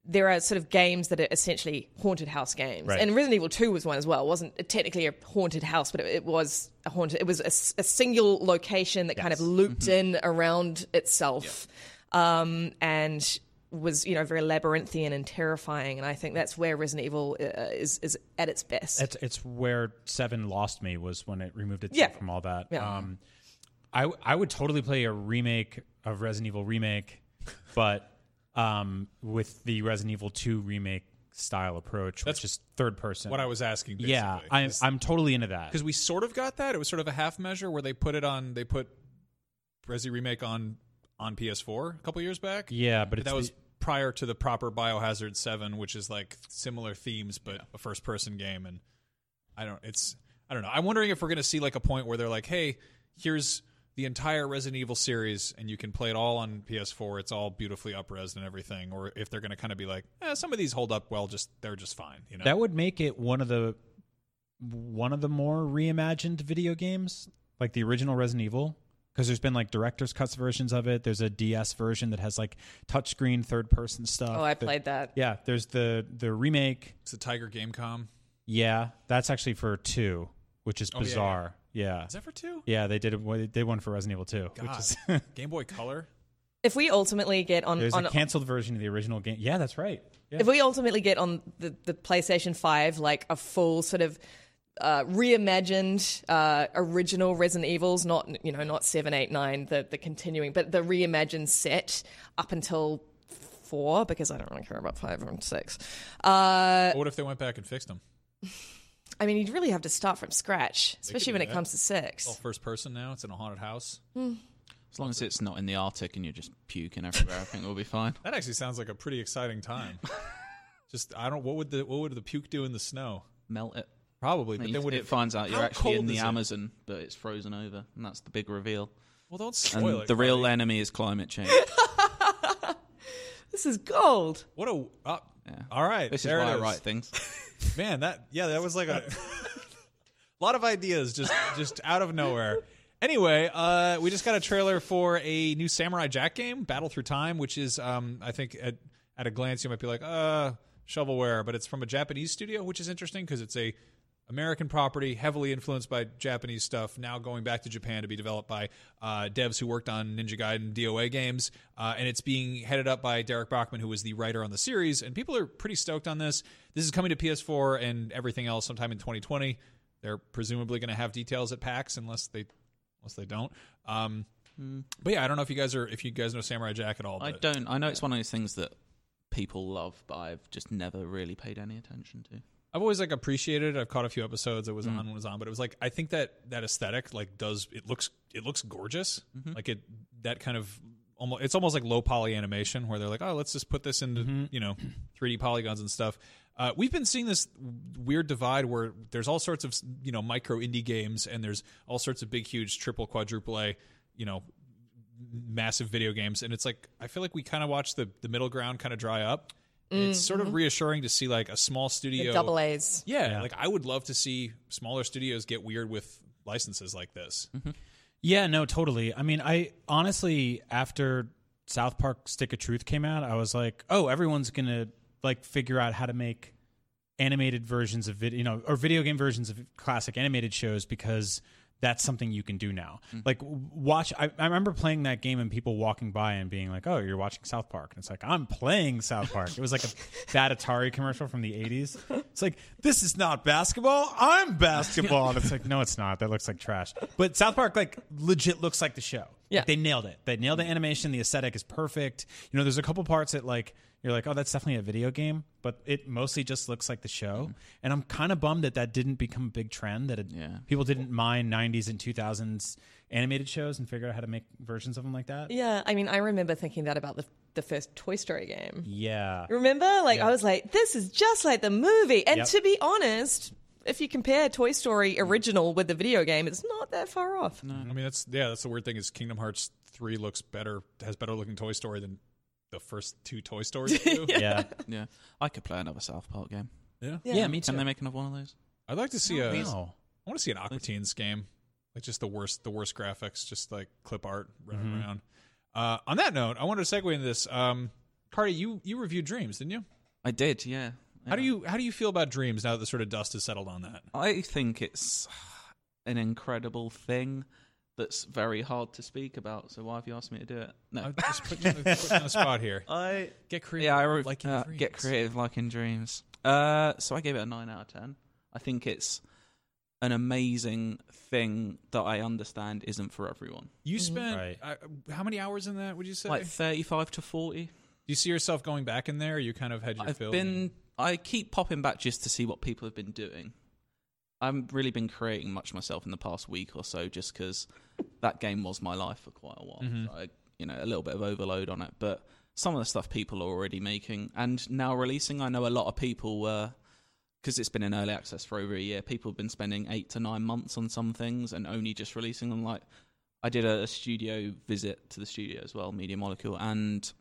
there are sort of games that are essentially haunted house games, Right. and Resident Evil Two was one as well. It wasn't technically a haunted house, but it, it was a haunted. It was a single location that kind of Yes. looped in around itself, um, and was you know very labyrinthian and terrifying. And I think that's where Resident Evil uh, is is at its best. It's it's where Seven lost me was when it removed itself Yeah. from all that. Yeah. Um, I I would totally play a remake of Resident Evil remake, but um, with the Resident Evil Two remake style approach, That's which is third person. what I was asking. Basically. yeah, I'm I'm totally into that. because we sort of got that. It was sort of a half measure where they put it on. They put Resi remake on on PS4 a couple years back. Yeah, but that was the- prior to the proper Biohazard Seven, which is like similar themes but a first person game. And I don't. It's I don't know. I'm wondering if we're going to see like a point where they're like, hey, here's the entire Resident Evil series, and you can play it all on PS4. It's all beautifully upres and everything. Or if they're going to kind of be like, eh, some of these hold up well, just they're just fine. You know, That would make it one of the one of the more reimagined video games, like the original Resident Evil. Because there's been like director's cuts versions of it. There's a DS version that has like touchscreen third person stuff. Oh, I The- played that. Yeah, there's the the remake. it's a Tiger Gamecom. Yeah, that's actually for two, which is Oh, yeah, yeah. Bizarre. Yeah, Is that for two? yeah, they did. They did one for Resident Evil 2, which God. is [laughs] Game Boy Color. If we ultimately get on, there's on a canceled version of the original game. Yeah, that's right. Yeah. if we ultimately get on the, the PlayStation 5 like a full sort of uh, reimagined uh, original Resident Evils, not you know not seven, eight, nine, the the continuing, but the reimagined set up until four because I don't really care about five and six. Uh, what if they went back and fixed them? [laughs] I mean, you'd really have to start from scratch, especially do when it that. comes to sex. all first person now. It's in a haunted house. As long as it's not in the Arctic and you're just puking everywhere, I think we'll be fine. That actually sounds like a pretty exciting time. [laughs] Just I don't. What would the what would the puke do in the snow? Melt it. Probably, but You- then would it, it? finds out you're actually in the is it? Amazon, but it's frozen over, and that's the big reveal. Well, don't And it. the real Carly. enemy is climate change. [laughs] [laughs] This is gold. What a. Uh, Yeah. All right, This is there why it I is. write things. Man, that yeah, that was like a [laughs] lot of ideas just just out of nowhere. Anyway, uh, we just got a trailer for a new Samurai Jack game, Battle Through Time, which is um, I think at at a glance you might be like, uh, shovelware, but it's from a Japanese studio, which is interesting because it's a American property, heavily influenced by Japanese stuff, now going back to Japan to be developed by uh, devs who worked on Ninja Gaiden DOA games. Uh, and it's being headed up by Darrick Bachman, who was the writer on the series. And people are pretty stoked on this. This is coming to PS4 and everything else sometime in 2020. They're presumably going to have details at PAX unless they unless they don't. Um, But yeah, I don't know if you guys are if you guys know Samurai Jack at all. I don't. I know it's one of those things that people love, but I've just never really paid any attention to. I've always like appreciated it. I've caught a few episodes. It was Mm. on it was on, but it was like I think that that aesthetic like does it looks it looks gorgeous. Mm-hmm. Like it that kind of almost it's almost like low poly animation where they're like, oh, let's just put this into Mm-hmm. you know 3D polygons and stuff. Uh, we've been seeing this weird divide where there's all sorts of you know micro indie games and there's all sorts of big, huge, triple, quadruple A, you know, massive video games, and it's like I feel like we kind of watch the the middle ground kind of dry up. And It's sort of reassuring to see like a small studio Mm-hmm. The double A's. yeah, like I would love to see smaller studios get weird with licenses like this. Yeah, no, totally. I mean, I honestly, after South Park Stick of Truth came out, I was like, oh, everyone's gonna like figure out how to make animated versions of video, you know, or video game versions of classic animated shows because that's something you can do now. Mm-hmm. Like, watch. I, I remember playing that game and people walking by and being like, "Oh, you're watching South Park," and it's like, "I'm playing South Park." it was like a [laughs] bad Atari commercial from the '80s. It's like, "This is not basketball. I'm basketball," and it's like, "No, it's not. That looks like trash." But South Park, like, legit looks like the show. Yeah. Like, they nailed it. They nailed the animation. The aesthetic is perfect. You know, there's a couple parts that like you're like, oh, that's definitely a video game, but it mostly just looks like the show. Mm-hmm. And I'm kind of bummed that that didn't become a big trend. That it, Yeah. people didn't mind 90s and 2000s animated shows and figure out how to make versions of them like that. Yeah, I mean, I remember thinking that about the the first Toy Story game. Yeah. Remember? Like, I was like, this is just like the movie. And Yep. to be honest, if you compare Toy Story original with the video game, it's not that far off. I mean, that's yeah, that's the weird thing is Kingdom Hearts three looks better, has better looking Toy Story than the first two Toy Stories [laughs] do. Yeah. [laughs] Yeah, I could play another South Park game. yeah. Yeah, me too. Can they make another one of those? I'd like to see a. I Wow. want to see an Aqua Teens game, like just the worst, the worst graphics, just like clip art running Mm-hmm. around. Uh, on that note, I wanted to segue into this. Um, Cardy, you you reviewed Dreams, didn't you? I did. Yeah. How do you how do you feel about Dreams now that the sort of dust has settled on that? I think it's an incredible thing that's very hard to speak about. So why have you asked me to do it? No. I'm just putting you on the, you on the spot here. [laughs] I Get creative. yeah, I re- like in uh, dreams. get creative like in dreams. Uh, so I gave it a nine out of ten. I think it's an amazing thing that I understand isn't for everyone. You spent Right. uh, how many hours in that? Would you say? Like thirty-five to forty. Do you see yourself going back in there? Or you kind of had your I've fill. been. I keep popping back just to see what people have been doing. I haven't really been creating much myself in the past week or so, just because that game was my life for quite a while. Mhm. So I, you know, a little bit of overload on it, but some of the stuff people are already making and now releasing. I know a lot of people were because it's been in early access for over a year. People have been spending eight to nine months on some things and only just releasing them. Like I did a, a studio visit to the studio as well, Media Molecule, and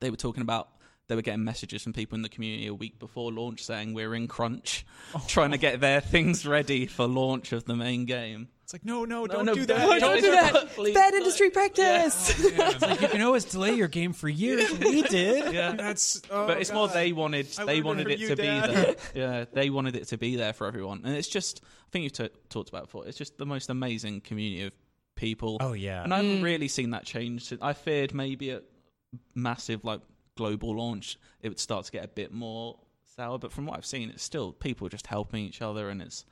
they were talking about they were getting messages from people in the community a week before launch saying we're in crunch, oh. trying to get their things ready for launch of the main game. It's like, no, no, No, don't no, do don't- that. Don't, Don't do that. [laughs] please. Bad industry practice. [laughs] It's like you can always delay your game for years. We did. Yeah. That's. Oh, but it's more they wanted they wanted it you, to Dad. be there. Yeah, they wanted it to be there for everyone, and it's just I think you've t- talked about it before. It's just the most amazing community of people. Oh yeah. and I haven't mm. really seen that change. since- I feared maybe a massive like global launch, it would start to get a bit more sour. But from what I've seen, it's still people just helping each other, and it's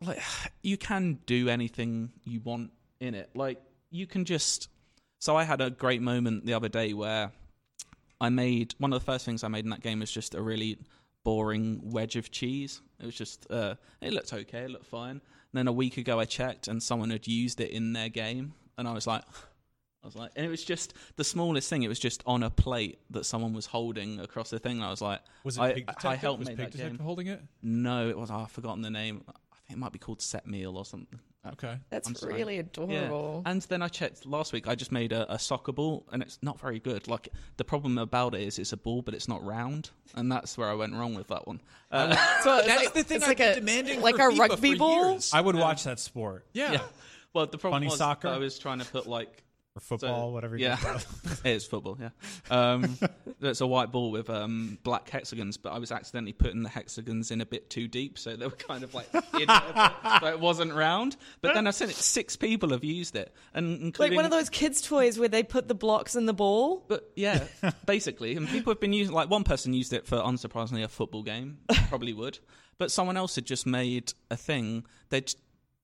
like [sighs] you can do anything you want in it. Like you can just. So I had a great moment the other day where I made one of the first things I made in that game was just a really boring wedge of cheese. It was just uh, it looked okay, it looked fine. And then a week ago I checked and someone had used it in their game, and I was like. I was like, and it was just the smallest thing. It was just on a plate that someone was holding across the thing. I was like, Was it I, Pig I helped was make Pig that Detective game. holding it? No, it was. Oh, I've forgotten the name. I think it might be called Set Meal or something. Uh, Okay. That's I'm sorry. really Yeah. adorable. And then I checked last week. I just made a, a soccer ball, and it's not very good. Like the problem about it is it's a ball, but it's not round, and that's where I went wrong with that one. Uh, [laughs] So it's That's like, the thing it's I've like been a demanding like for a FIFA rugby for ball. years. I would watch that sport Yeah. yeah. Well, the problem Funny was soccer? I was trying to put like or football, So, whatever. You yeah, call [laughs] it. it's football. Yeah, um, [laughs] it's a white ball with um, black hexagons, but I was accidentally putting the hexagons in a bit too deep, so they were kind of like, in so it wasn't round. But then I said it, six people have used it, and including Like one of those kids' toys where they put the blocks in the ball. But yeah, [laughs] basically, and people have been using like one person used it for unsurprisingly a football game, probably would, but someone else had just made a thing they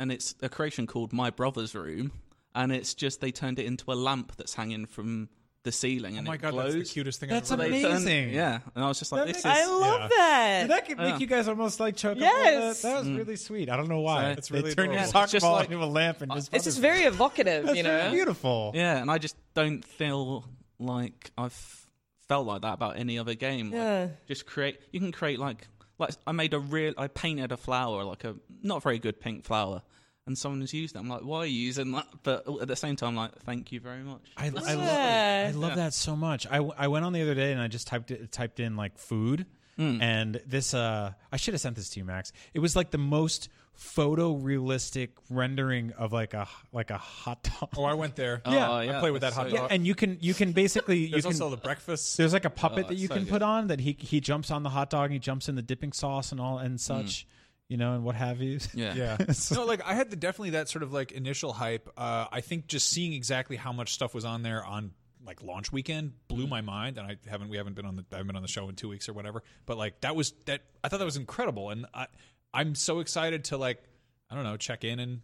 and it's a creation called My Brother's Room, and it's just they turned it into a lamp that's hanging from the ceiling Oh and my it god, glows. that's the cutest thing That's I've ever They turned- amazing. yeah, and I was just like, That this makes- is I love yeah. that. That could make Yeah. you guys almost like choke Yes. up. That, that was mm. really sweet. I don't know why. So- It's they really turned your adorable. soccer It's just ball like- into a lamp and just. It's just very evocative, That's you know. very beautiful. yeah, and I just don't feel like I've felt like that about any other game. Like, Yeah. just create you can create like like i made a real i painted a flower like a not very good pink flower and someone has used it i'm like why are you using that but at the same time like thank you very much I, I love I love that so much. I, I went on the other day and I just typed it, typed in like food and this uh I should have sent this to you Max. It was like the most photorealistic rendering of like a like a hot dog. Oh, I went there. [laughs] Yeah. Oh, I played with that hot so- dog. Yeah, and you can you can basically [laughs] you There's can also the breakfast. there's like a puppet Oh, that you so can good. put on that he he jumps on the hot dog and he jumps in the dipping sauce and all and such, you know, and what have you. yeah Yeah. [laughs] no, like I had the, definitely that sort of like initial hype. Uh, I think just seeing exactly how much stuff was on there on like launch weekend blew my mind. And I haven't we haven't been on the I haven't been on the show in two weeks or whatever. But like that was that I thought that was incredible. And I I'm so excited to like I don't know check in in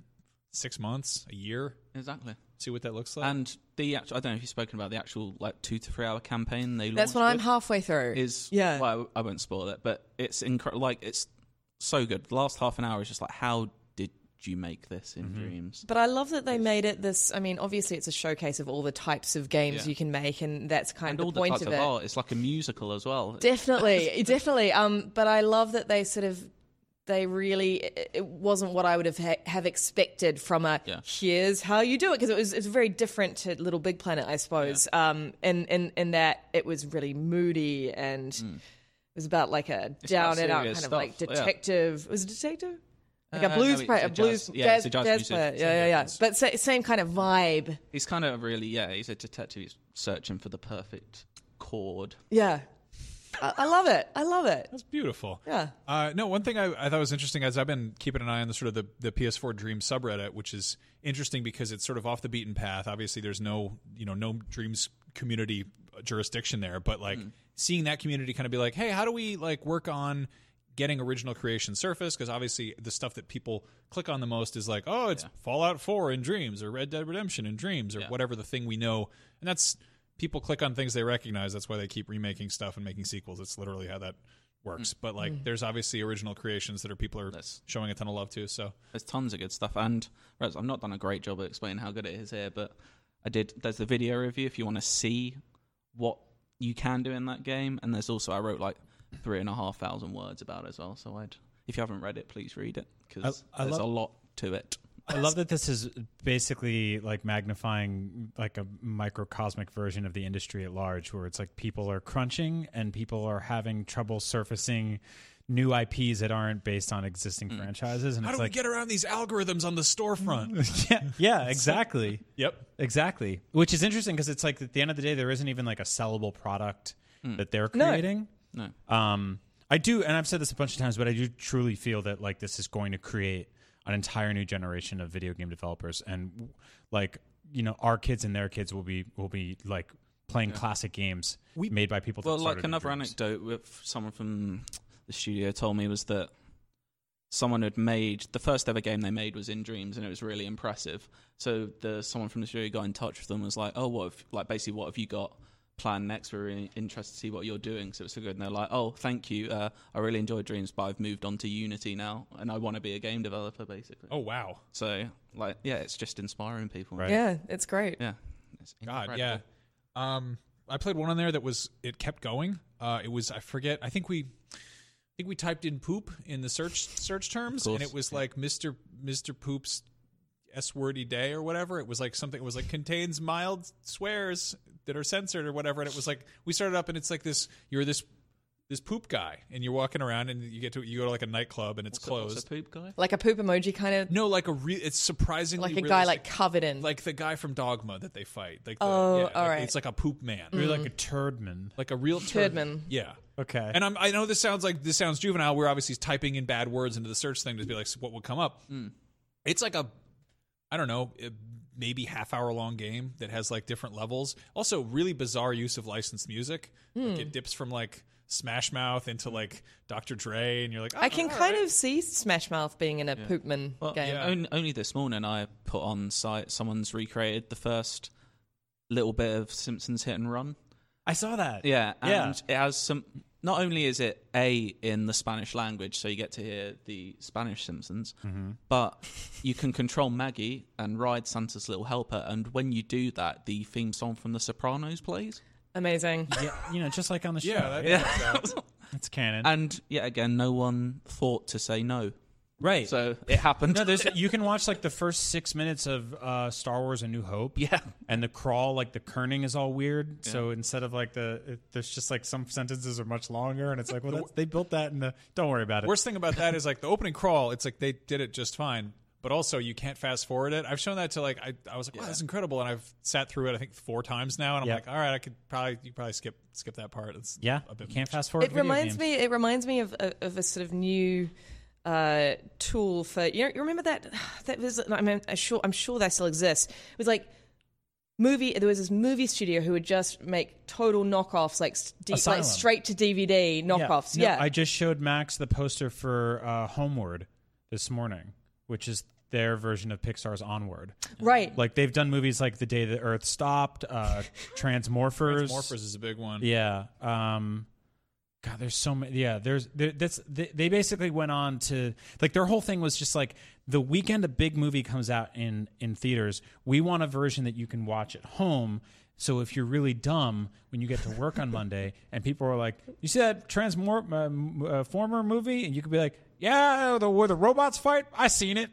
six months, a year, exactly see what that looks like. and the actual, i don't know if you've spoken about the actual like two to three hour campaign they That's launched what I'm halfway through. is Yeah. well I, I won't spoil it but it's incredible like it's so good the last half an hour is just like how did you make this in dreams But I love that they made it this. I mean, obviously, it's a showcase of all the types of games Yeah. you can make, and that's kind and of all the the point types of of it. art it's like a musical as well [laughs] Definitely, [laughs] definitely. Um, but I love that they sort of they really it- it wasn't what I would have ha- have expected from a Yeah. here's how you do it because it was it's very different to Little Big Planet, I suppose. Um, in in in that it was really moody and it was about like a down and out serious kind of like stuff, yeah. detective. Was it detective? Like Uh, a no, blues, it's pra- a a blues, jazz- yeah, it's a jazz music. player. Yeah, yeah, yeah. But sa- same kind of vibe. He's kind of really, yeah, he's a detective. He's searching for the perfect chord. Yeah, I, I love it. I love it. That's beautiful. Yeah. Uh, no, one thing I, I thought was interesting as I've been keeping an eye on the sort of the, the PS4 Dream subreddit, which is interesting because it's sort of off the beaten path. Obviously, there's no you know no Dreams community jurisdiction there, but like hmm. seeing that community kind of be like, hey, how do we like work on getting original creation surface? Because obviously, the stuff that people click on the most is like, oh, it's Fallout 4 in Dreams or Red Dead Redemption in Dreams or Yeah. whatever the thing we know, and that's people click on things they recognize. That's why they keep remaking stuff and making sequels. It's literally how that works. Hmm. But like, hmm. there's obviously original creations that are people are That's- showing a ton of love to. So There's tons of good stuff, and whereas I've not done a great job of explaining how good it is here, but I did. There's the video review if you want to see what you can do in that game. And there's also I wrote like three and a half thousand words about it as well. So I'd if you haven't read it, please read it because there's love- a lot to it. I love that this is basically like magnifying like a microcosmic version of the industry at large, where it's like people are crunching and people are having trouble surfacing new IPs that aren't based on existing franchises. And How it's do we like, get around these algorithms on the storefront? [laughs] yeah, yeah, exactly. [laughs] yep. Exactly. Which is interesting because it's like at the end of the day, there isn't even like a sellable product that they're creating. No. Um, I do, and I've said this a bunch of times, but I do truly feel that like this is going to create an entire new generation of video game developers, and like you know, our kids and their kids will be will be like playing classic games made by people. That Well, like another dreams. anecdote with someone from the studio told me was that someone had made the first ever game they made was in Dreams, and it was really impressive. So the someone from the studio got in touch with them and was like, "Oh, what? Have, like basically, what have you got?" planned next we're really interested to see what you're doing so it's so good and they're like oh thank you uh, i really enjoyed dreams but i've moved on to unity now and i want to be a game developer basically Oh wow. so like yeah it's just inspiring people Right. Yeah, it's great. yeah it's God, yeah. Um, I played one on there that was it kept going. Uh, it was I forget. I think we, I think we typed in poop in the search search terms, and it was like Mister Mister Poop's S wordy day or whatever. It was like something. It was like contains mild swears that are censored or whatever. And it was like we started up, and it's like this. You're this this poop guy, and you're walking around, and you get to you go to like a nightclub, and it's What's a- what's closed. a poop guy Like a poop emoji kind of no, like a re- it's surprisingly like a guy like realistic- covered in. like the guy from Dogma that they fight. Like the, Oh, yeah, all like, right. It's like a poop man. You're like mm. a turdman. like a real turd. Turdman. Yeah. Okay. And I'm, I know this sounds like this sounds juvenile. We're obviously typing in bad words into the search thing to be like what would come up. Hmm. It's like a, I don't know, a maybe half hour long game that has like different levels. Also, really bizarre use of licensed music. Like it hmm. dips from like Smash Mouth into like Dr. Dre, and you're like, I oh, can all kind right. of see Smash Mouth being in a Poopman Well, game. yeah. only, only this morning I put on site someone's recreated the first little bit of Simpsons Hit and Run. I saw that. Yeah, and Yeah. it has some. Not only is it a in the Spanish language, so you get to hear the Spanish Simpsons, mm-hmm. but you can control Maggie and ride Santa's little helper, and when you do that, the theme song from The Sopranos plays. Amazing. Yeah, you know, just like on the show. Yeah, that, Yeah, [laughs] it's canon. and yet again, no one thought to say no, right. so it happened. no, there's you can watch like the first six minutes of uh, Star Wars: A New Hope. yeah, and the crawl like the kerning is all weird so instead of like the it, there's just like some sentences are much longer and it's like well that's, they built that in the don't worry about it Worst thing about that is like the opening crawl. It's like they did it just fine, but also you can't fast forward it. I've shown that to like I, I was like, wow, that's incredible, and I've sat through it I think four times now, and I'm Yeah. like, all right, I could probably you probably skip skip that part. It's yeah a bit you can't much. fast forward It reminds me. It reminds me of, of, of a sort of new uh, tool for you. Know, you remember that? [sighs] That was. I mean, I'm sure. I'm sure that still exists. It was like movie. There was this movie studio who would just make total knockoffs, like, s- D, like straight to DVD knockoffs. Yeah. i just showed max the poster for uh, homeward this morning which is their version of pixar's onward right. like they've done movies like the day the earth stopped uh [laughs] transmorphers Morphers is a big one. Yeah. Um God, there's so many. Yeah, there's there, that's they, they basically went on to like their whole thing was just like the weekend a big movie comes out in in theaters, we want a version that you can watch at home. So if you're really dumb when you get to work on Monday [laughs] and people are like, "You see that Transmor uh, m- uh, former movie?" and you could be like, "Yeah, the where the robots fight, I seen it."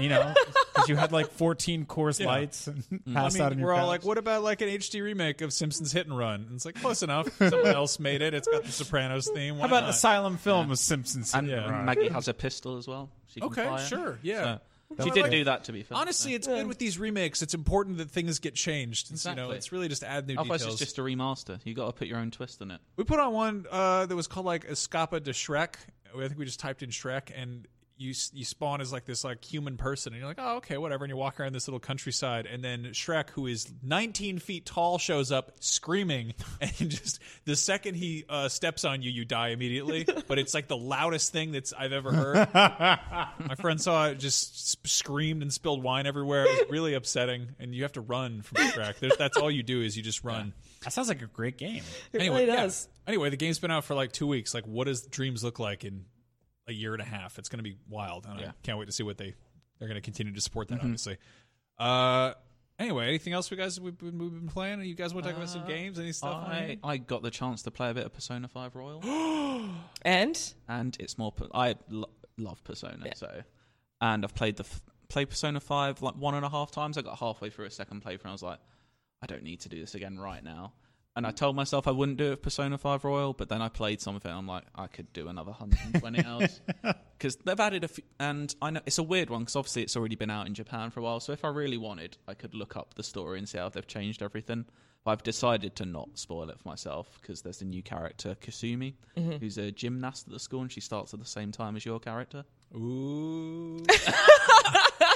You know, [laughs] because you had like 14 Coors Yeah. lights and I passed mean, out in your we're all couch. like, what about like an HD remake of Simpsons Hit and Run? And it's like close enough. Someone [laughs] else made it. It's got the Sopranos theme. Why How about not? Asylum Film of Simpsons? and Yeah. Maggie has a pistol as well. She can Okay, fire. sure, yeah. So, she did like- do that to be fair. Honestly, it's good with these remakes. It's important that things get changed. It's, You know, it's really just add new Otherwise, details. it's just a remaster. You got to put your own twist on it. We put on one uh, that was called like Escapa de Shrek. I think we just typed in Shrek, and you you spawn as like this like human person, and you're like, oh okay, whatever. And you walk around this little countryside, and then Shrek, who is 19 feet tall, shows up screaming, [laughs] and just the second he uh, steps on you, you die immediately. [laughs] but it's like the loudest thing that's I've ever [laughs] heard. My friend saw it, just sp- screamed and spilled wine everywhere. It was really upsetting, and you have to run from Shrek. There's, that's all you do is you just run. That sounds like a great game. It Anyway, really yeah. does. Anyway, the game's been out for like two weeks. Like, what does Dreams look like in a year and a half? It's going to be wild. And I can't wait to see what they they're going to continue to support that. Obviously. Uh, Anyway, anything else we guys we've been, we've been playing? You guys want to talk about some games? Any stuff? I, here? I got the chance to play a bit of Persona 5 Royal, [gasps] And and it's more. I lo- love Persona, so and I've played the f- played Persona 5 like one and a half times. I got halfway through a second playthrough, and I was like, I don't need to do this again right now. And I told myself I wouldn't do it with Persona 5 Royal, but then I played some of it. and I'm like, I could do another 120 [laughs] hours because they've added a few. And I know it's a weird one because obviously it's already been out in Japan for a while. So if I really wanted, I could look up the story and see how they've changed everything. But I've decided to not spoil it for myself because there's a new character, Kasumi, mm-hmm. who's a gymnast at the school, and she starts at the same time as your character. Ooh.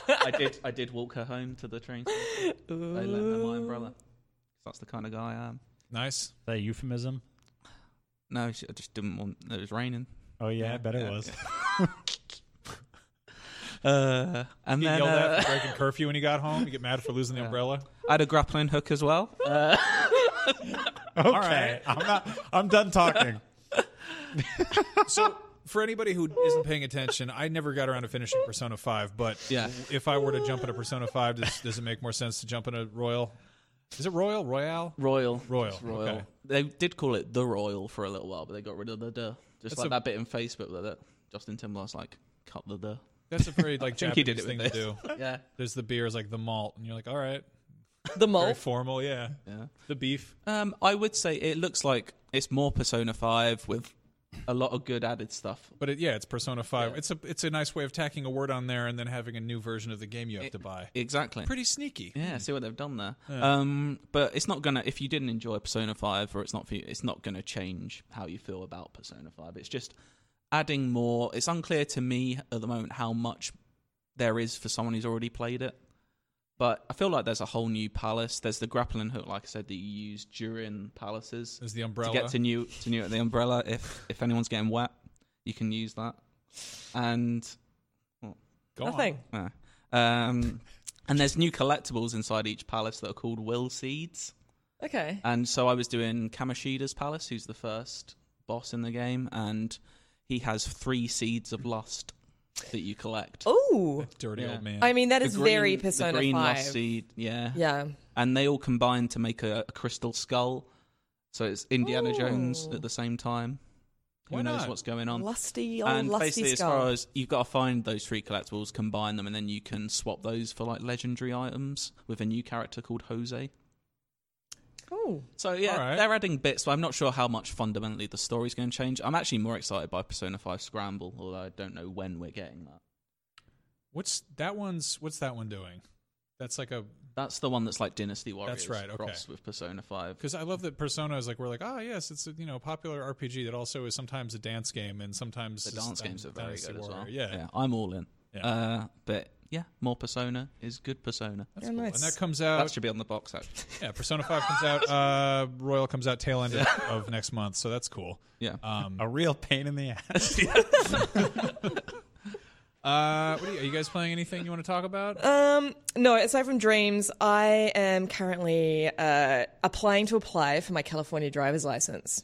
I did. I did walk her home to the train. station. I lent her my umbrella. That's the kind of guy I am. Nice. Is that a euphemism? No, she- I just didn't want. It was raining. Oh yeah, I bet it yeah, was. [laughs] Uh, and You then yelled at uh, for breaking curfew when you got home. You get mad for losing the [laughs] umbrella. I had a grappling hook as well. [laughs] Uh, Okay, right. I'm not. I'm done talking. So, for anybody who isn't paying attention, I never got around to finishing Persona Five. But Yeah. if I were to jump into Persona Five, does, does it make more sense to jump into Royal? Is it Royal? Royale? Royal. Royal, It's Royal. okay. They did call it the Royal for a little while, but they got rid of the duh. Just That's like a- that bit in Facebook that Justin Timberlake's like, cut the duh. That's a very like [laughs] think he Japanese did it thing with to do. [laughs] Yeah. There's the beers like the malt, and you're like, all right, the very mole. formal, yeah. Yeah. The beef. Um, I would say it looks like it's more Persona 5 with a lot of good added stuff. But it, yeah, it's Persona Five. Yeah. It's a it's a nice way of tacking a word on there and then having a new version of the game you have to buy. Exactly. Pretty sneaky. Yeah, see what they've done there. Um, but it's not gonna. If you didn't enjoy Persona Five, or it's not for you, it's not gonna change how you feel about Persona Five. It's just adding more. It's unclear to me at the moment how much there is for someone who's already played it. But I feel like there's a whole new palace. There's the grappling hook, like I said, that you use during palaces There's the to get to new to new the umbrella. If if anyone's getting wet, you can use that. And Go on. Nothing. um, and there's new collectibles inside each palace that are called will seeds. Okay. And so I was doing Kamoshida's palace, who's the first boss in the game, and he has three seeds of lust that you collect. Oh, Dirty Yeah. old man. I mean, that The is green- very the Persona green 5. lust seed, yeah. Yeah. And they all combine to make a, a crystal skull. So it's Indiana Jones at the same time. Who Why knows not? what's going on? Lusty old and lusty basically, skull. as far as you've got to find those three collectibles, combine them, and then you can swap those for like legendary items with a new character called Jose. Cool. So yeah, All right. they're adding bits, but I'm not sure how much fundamentally the story's going to change. I'm actually more excited by Persona 5 Scramble, although I don't know when we're getting that. What's that one's? What's that one doing? That's like a That's the one that's like Dynasty Warriors. right, okay. crossed with Persona 5. because I love that Persona is like we're like oh yes it's a you know popular RPG that also is sometimes a dance game and sometimes The dance games are very Dynasty good as well. Warrior. Yeah, I'm all in. Yeah. Uh, but yeah, more Persona is good Persona. that's Yeah, cool. nice. And that comes out. That out. should be on the box actually. [laughs] Yeah, Persona Five comes out. [laughs] Uh, Royal comes out tail end of, of next month, so that's cool. Yeah. Um, A real pain in the ass. [laughs] uh, what are you, are you guys playing anything you want to talk about? Um, no, aside from dreams, I am currently uh, applying to apply for my California driver's license.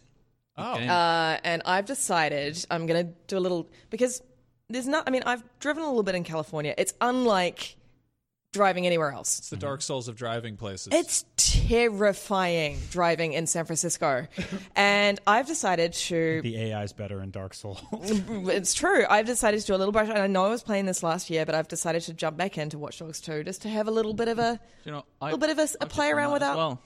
oh, Uh, and I've decided I'm going to do a little because there's not. I mean, I've driven a little bit in California. It's unlike driving anywhere else. it's the Dark Souls of driving places. It's terrifying driving in San Francisco, [laughs] and I've decided to. the AI is better in Dark Souls. [laughs] It's true. I've decided to do a little brush. And I know I was playing this last year, but I've decided to jump back into Watch Dogs 2 just to have a little bit of a. you know, I, little bit of a s- a I've just play done around that as without- Well.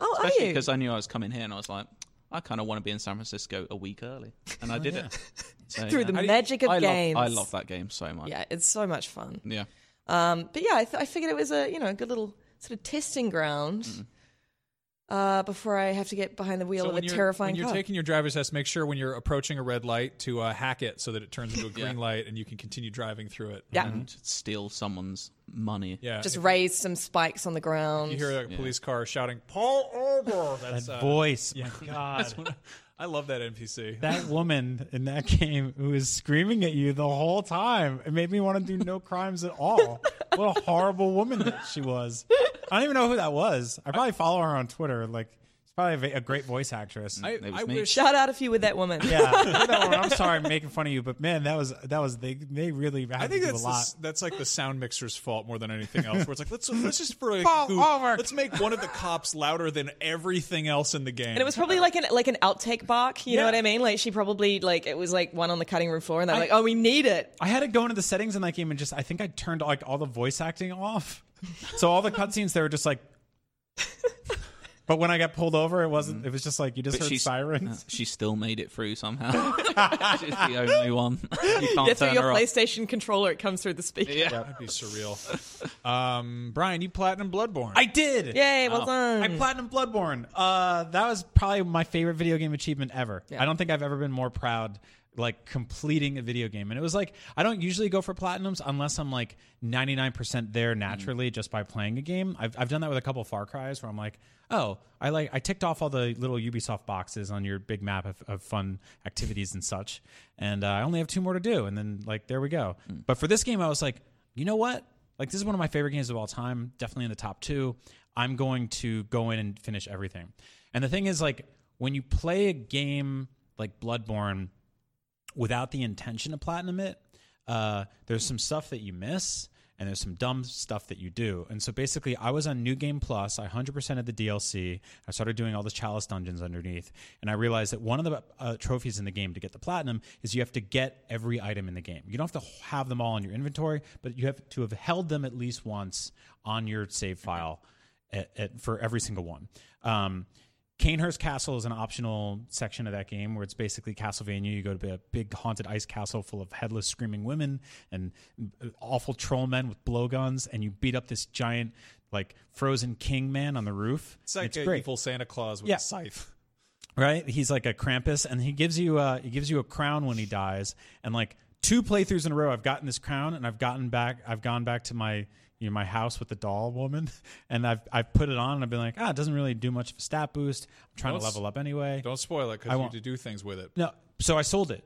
Oh, are you? because I knew I was coming here and I was like, I kind of want to be in San Francisco a week early. And I did oh, it. [laughs] So, Through yeah. the How do you- magic of I games. Love, I love that game so much. Yeah, it's so much fun. Yeah. Um, but yeah, I, th- I figured it was a you know a good little sort of testing ground uh, before I have to get behind the wheel so of a when you're, terrifying when you're car. taking your driver's test, make sure when you're approaching a red light to uh, hack it so that it turns into a [laughs] green Yeah. light and you can continue driving through it. yeah, And steal someone's money. Yeah, just if raise some spikes on the ground. you hear a police car shouting "Pull over!" That's that uh, voice, yeah. my [laughs] God. I love that NPC. that woman in that game who was screaming at you the whole time. It made me want to do no crimes at all. What a horrible woman that she was. I don't even know who that was. I probably follow her on Twitter. Like, Probably a, a great voice actress. I, It was I me. wish. Shout out if you with that woman. yeah, [laughs] [laughs] no, I'm sorry, I'm making fun of you, but man, that was that was they they really had I to think do that's a the lot. s- that's like the sound mixer's fault more than anything else. Where it's like let's [laughs] let's just for a Fall goof, over. let's make one of the cops louder than everything else in the game. And it was probably like an like an outtake bark. You Yeah. know what I mean? Like she probably like it was like one on the cutting room floor, and they're like, "Oh, we need it." I had to go into the settings in that game and just I think I turned like all the voice acting off. So all the cutscenes they were just like But when I got pulled over, it wasn't. It was just like you just But heard she's, sirens. uh, she still made it through somehow. [laughs] she's the only one. [laughs] You can't Get through turn your her off. PlayStation controller; it comes through the speaker. Yeah. That'd be surreal. Um, Brian, you platinum Bloodborne. I did. Yay! Well done. I platinum Bloodborne. Uh, that was probably my favorite video game achievement ever. Yeah. I don't think I've ever been more proud like completing a video game. And it was like I don't usually go for platinums unless I'm like 99% there naturally just by playing a game. I've I've done that with a couple Far Cries where I'm like, "Oh, I like I ticked off all the little Ubisoft boxes on your big map of, of fun activities and such. And uh, I only have two more to do and then like there we go." But for this game I was like, "You know what? Like this is one of my favorite games of all time, definitely in the top 2. I'm going to go in and finish everything." And the thing is like when you play a game like Bloodborne without the intention to platinum it, uh, there's some stuff that you miss and there's some dumb stuff that you do. And so basically, I was on New Game Plus. I 100% of the DLC. I started doing all the Chalice dungeons underneath. And I realized that one of the uh, trophies in the game to get the platinum is you have to get every item in the game. You don't have to have them all in your inventory, but you have to have held them at least once on your save file at, at, for every single one. Um, Cainhurst Castle is an optional section of that game where it's basically Castlevania. You go to a big haunted ice castle full of headless screaming women and awful troll men with blowguns, and you beat up this giant, like frozen king man on the roof. it's like it's a evil Santa Claus with Yeah. a scythe. [laughs] right? He's like a Krampus, and he gives you uh, he gives you a crown when he dies, and like two playthroughs in a row, I've gotten this crown, and I've gotten back, I've gone back to my you know my house with the doll woman, [laughs] and I've I've put it on, and I've been like, ah, it doesn't really do much of a stat boost. I'm trying Don't to s- level up anyway. Don't spoil it I because you won't. need to do things with it. No, so I sold it.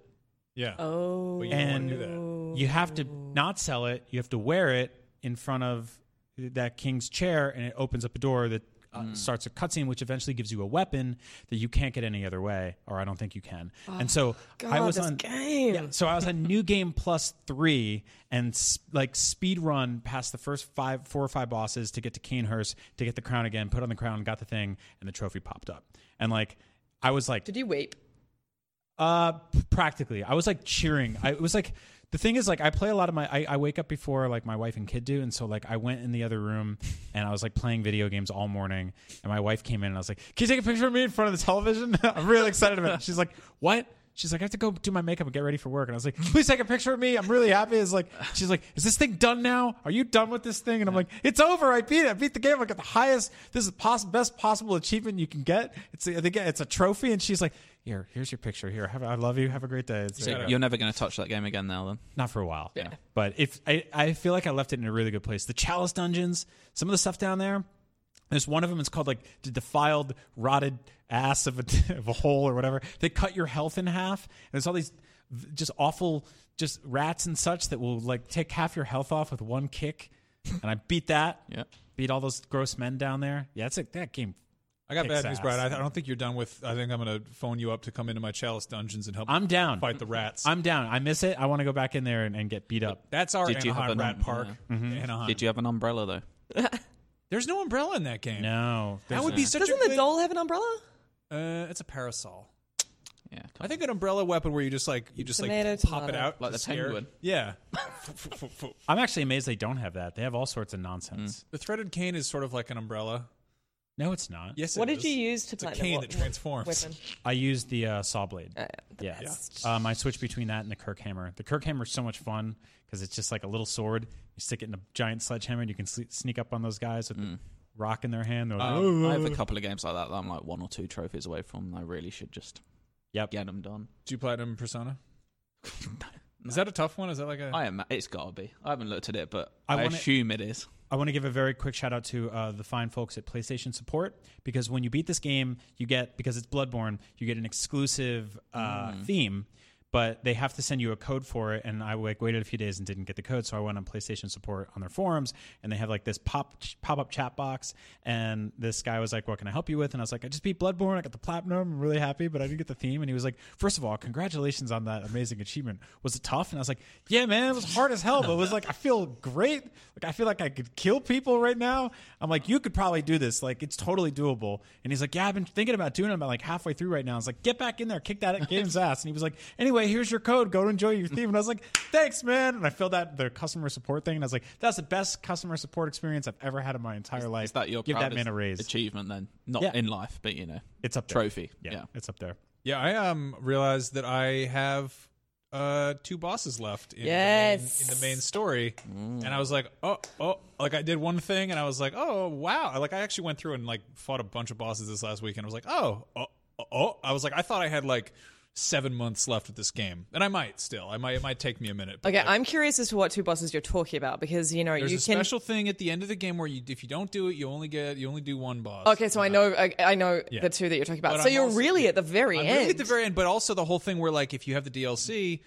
Yeah. oh, But you don't want and to do that. you have to not sell it. You have to wear it in front of that king's chair, and it opens up a door that uh, starts a cutscene, which eventually gives you a weapon that you can't get any other way, or I don't think you can. and so I was this on game. Yeah, so I was on New Game Plus three and s- like speed run past the first five, four or five bosses to get to Cainhurst to get the crown again. Put on the crown, got the thing, and the trophy popped up. And like I was like, Did you wait? uh, p- practically. I was like cheering. I it was like the thing is like I play a lot of my. I, I wake up before like my wife and kid do, and so like I went in the other room and I was like playing video games all morning. And my wife came in and I was like, "Can you take a picture of me in front of the television?" [laughs] I'm really excited about it. She's like, "What?" She's like, I have to go do my makeup and get ready for work. And I was like, please take a picture of me. I'm really happy. It's like, she's like, is this thing done now? Are you done with this thing? And I'm like, it's over. I beat it. I beat the game. I got the highest, this is the poss- best possible achievement you can get. It's a, again, it's a trophy. And she's like, here, here's your picture. Here, have, I love you. Have a great day. It's So you're never going to touch that game again now, then. not for a while. Yeah. But if I, I feel like I left it in a really good place. The Chalice dungeons, some of the stuff down there. There's one of them. It's called like the defiled, rotted ass of a, [laughs] of a hole or whatever. They cut your health in half. And there's all these just awful, just rats and such that will like take half your health off with one kick. And I beat that. [laughs] Yeah. Beat all those gross men down there. Yeah, it's a, that game. I got bad news, ass. Brian. I, I don't think you're done with. I think I'm going to phone you up to come into my Chalice dungeons and help. I'm down. fight the rats. I'm down. I miss it. I want to go back in there and, and get beat up. That's our Did you have Anaheim an- Rat um, Park. yeah. Mm-hmm. Anaheim. Did you have an umbrella, though? [laughs] There's no umbrella in that game. No. That there's- would be such Doesn't a the good. doll have an umbrella? Uh, it's a parasol. Yeah. I think an umbrella weapon where you just like you just Tomato, like pop it tomato. out Like to the scare- penguin. Yeah. [laughs] I'm actually amazed they don't have that. They have all sorts of nonsense. the threaded cane is sort of like an umbrella. No, it's not. Yes. What it did is. you use to It's a platinum? cane What- that transforms. Weapon. I used the uh, saw blade. Uh, the yeah. best. Um, I switched between that and the Kirk hammer. The Kirk hammer is so much fun because it's just like a little sword. You stick it in a giant sledgehammer and you can sle- sneak up on those guys with the rock in their hand. They're like, Um, I have a couple of games like that that I'm like one or two trophies away from. I really should just Yep. get them done. Do you play platinum Persona? [laughs] Is that a tough one? Is that like a? I am. It's got to be. I haven't looked at it, but I I, wanna- assume it is. I want to give a very quick shout out to uh, the fine folks at PlayStation Support because when you beat this game, you get because it's Bloodborne, you get an exclusive uh, theme. But they have to send you a code for it. And I like waited a few days and didn't get the code, so I went on PlayStation support on their forums, and they have like this pop pop up chat box. And this guy was like, "What can I help you with?" And I was like, "I just beat Bloodborne. I got the platinum. I'm really happy, but I didn't get the theme." And he was like, first of all, congratulations on that amazing achievement. Was it tough?" And I was like, "Yeah, man, it was hard as hell, but it was like I feel great. Like I feel like I could kill people right now." I'm like, "You could probably do this. Like it's totally doable." And he's like, "Yeah, I've been thinking about doing it. About like halfway through right now." I was like, "Get back in there, kick that game's ass." And he was like, "Anyway, here's your code. Go enjoy your theme." And I was like, "Thanks, man." And I filled out the customer support thing, and I was like, "That's the best customer support experience I've ever had in my entire life." Is that your give that man a raise? achievement then? Not Yeah. in life, but you know, It's up there. trophy. Yeah, yeah. it's up there. Yeah, I um realized that I have uh two bosses left in, Yes. the, main, in the main story, and I was like, oh, oh, like I did one thing, and I was like, oh, wow, like I actually went through and like fought a bunch of bosses this last week, and I was like, oh, oh, oh, oh. I was like, I thought I had like seven months left with this game, and I might still, I might, it might take me a minute. but, Okay, like, I'm curious as to what two bosses you're talking about because you know you can There's a special thing at the end of the game where you, if you don't do it, you only get, you only do one boss. Okay, so I know I, I know Yeah. the two that you're talking about. But so I'm you're also- really at the very I'm end. really at the very end, but also the whole thing where like if you have the DLC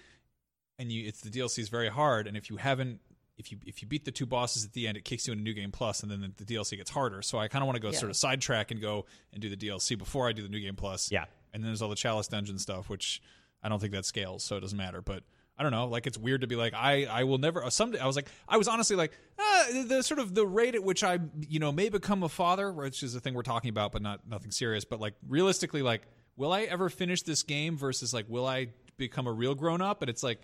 and you it's the DLC is very hard, and if you haven't if you if you beat the two bosses at the end, it kicks you into new game plus, and then the, the DLC gets harder. So I kind of want to go Yeah. sort of sidetrack and go and do the DLC before I do the new game plus. Yeah. And then there's all the chalice dungeon stuff, which I don't think that scales, so it doesn't matter. But I don't know, like it's weird to be like I I will never. Someday I was like I was honestly like ah, the, the sort of the rate at which I you know may become a father, which is a thing we're talking about, but not nothing serious. But like realistically, like will I ever finish this game versus like will I become a real grown up? And it's like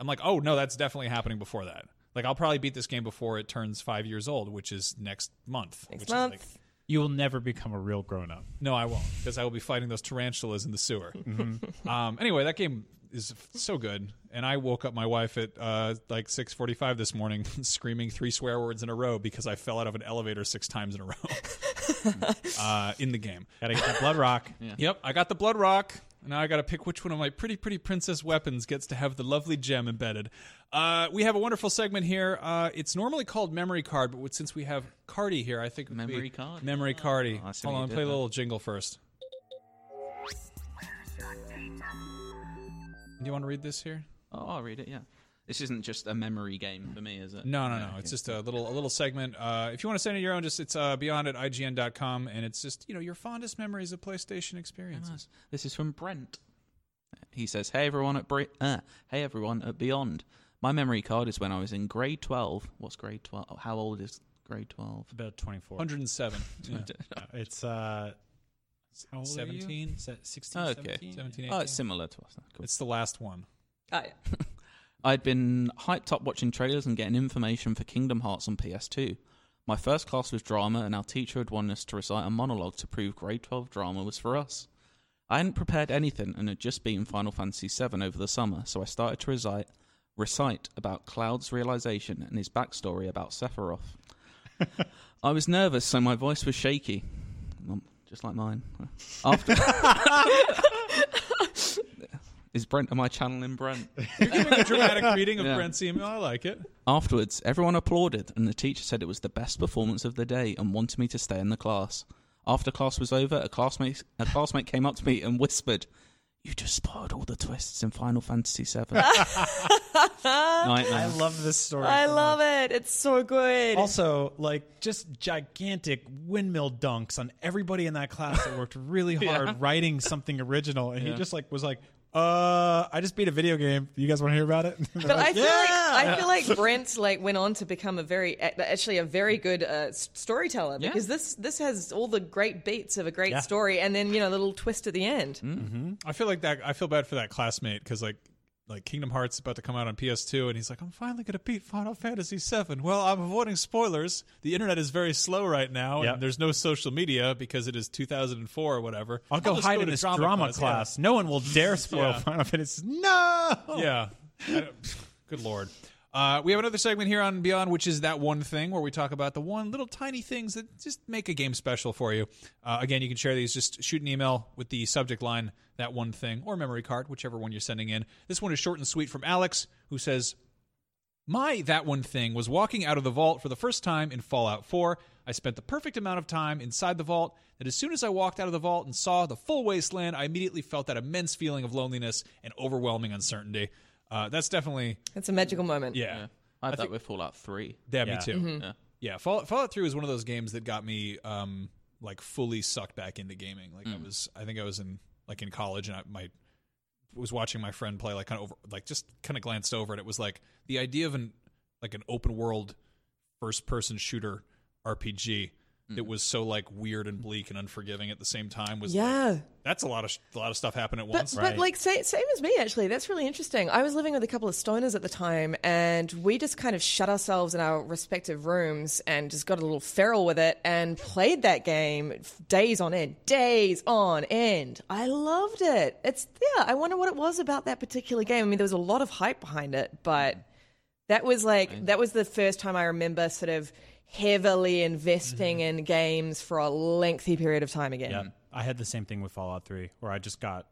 I'm like oh no, that's definitely happening before that. Like I'll probably beat this game before it turns five years old, which is next month. Next which month. Is like, You will never become a real grown up. no, I won't because I will be fighting those tarantulas in the sewer. [laughs] Mm-hmm. um, anyway, that game is f- so good, and I woke up my wife at uh, like six forty-five this morning, [laughs] screaming three swear words in a row because I fell out of an elevator six times in a row [laughs] uh, in the game. Gotta get that blood rock. Yep, I got the blood rock. Now I got to pick which one of my pretty, pretty princess weapons gets to have the lovely gem embedded. Uh, we have a wonderful segment here. Uh, it's normally called memory card, but since we have Cardy here, I think it be Memory card? Memory Cardy. Oh, I see Hold on, you play a little jingle first. Do you want to read this here? Oh, I'll read it. Yeah, this isn't just a memory game for me, is it? No, no, no. It's just a little a little segment. Uh, if you want to send in your own, just it's uh, beyond at ign.com, and it's just you know your fondest memories of PlayStation experiences. This is from Brent. He says, "Hey everyone at Bre- uh, Hey everyone at Beyond. My memory card is when I was in grade 12. What's grade 12? How old is grade 12? About 24. 107. [laughs] Yeah. Uh, It's, uh, how old are you? 17? Se- 16, Okay. 17? 17, 18. Oh, it's similar to us. Cool. It's the last one. Ah, yeah. [laughs] I'd been hyped up watching trailers and getting information for Kingdom Hearts on PS2. My first class was drama, and our teacher had wanted us to recite a monologue to prove grade 12 drama was for us. I hadn't prepared anything and had just beaten Final Fantasy VII over the summer, so I started to recite, recite about Cloud's realization and his backstory about Sephiroth. [laughs] I was nervous, so my voice was shaky, just like mine. [laughs] After. [laughs] Is Brent? Am I channeling Brent? [laughs] You're giving a dramatic [laughs] reading of Yeah. Brent's email. I like it. Afterwards, everyone applauded, and the teacher said it was the best performance of the day and wanted me to stay in the class. After class was over, a classmate a classmate came up to me and whispered, "You just spoiled all the twists in Final Fantasy VII." [laughs] I love this story. I love much. it. It's so good. Also, like just gigantic windmill dunks on everybody in that class that worked really hard writing something original, and he just like was like, "Uh, I just beat a video game. You guys want to hear about it?" [laughs] But I feel like I feel like Brent like went on to become a very actually a very good uh, storyteller Yeah. because this this has all the great beats of a great Yeah. story and then you know a little twist at the end. I feel like that. I feel bad for that classmate because like like Kingdom Hearts is about to come out on PS2, and he's like, I'm finally gonna beat Final Fantasy VII. Well, I'm avoiding spoilers. The internet is very slow right now, Yep. and there's no social media because it is 2004 or whatever. I'll go hide to in this drama, class. No one will dare [laughs] spoil Yeah. Final Fantasy. No. Yeah. [sighs] Good lord. Uh, we have another segment here on Beyond, which is that one thing where we talk about the one little tiny things that just make a game special for you. Uh, again, you can share these. Just shoot an email with the subject line, that one thing, or memory card, whichever one you're sending in. This one is short and sweet from Alex, who says, My that one thing was walking out of the vault for the first time in Fallout 4. I spent the perfect amount of time inside the vault that as soon as I walked out of the vault and saw the full wasteland, I immediately felt that immense feeling of loneliness and overwhelming uncertainty. Uh, that's definitely, It's a magical moment. yeah. I had I that think- with Fallout 3. Yeah, Yeah. me too. Mm-hmm. Yeah. Yeah, Fallout, Fallout 3 was one of those games that got me um like fully sucked back into gaming. Like I was I think I was in like in college and I my was watching my friend play like kind of over like just kind of glanced over and it was like the idea of an like an open world first person shooter RPG that mm. was so like weird and bleak and unforgiving at the same time was like, Yeah. that's a lot of sh- a lot of stuff happened at But, once. but like sa- same as me actually. That's really interesting. I was living with a couple of stoners at the time and we just kind of shut ourselves in our respective rooms and just got a little feral with it and played that game days on end days on end. I loved it. It's yeah i wonder what it was about that particular game. I mean there was a lot of hype behind it but mm. that was like that was the first time i remember sort of heavily investing mm-hmm. in games for a lengthy period of time again. Yeah, I had the same thing with Fallout 3, where I just got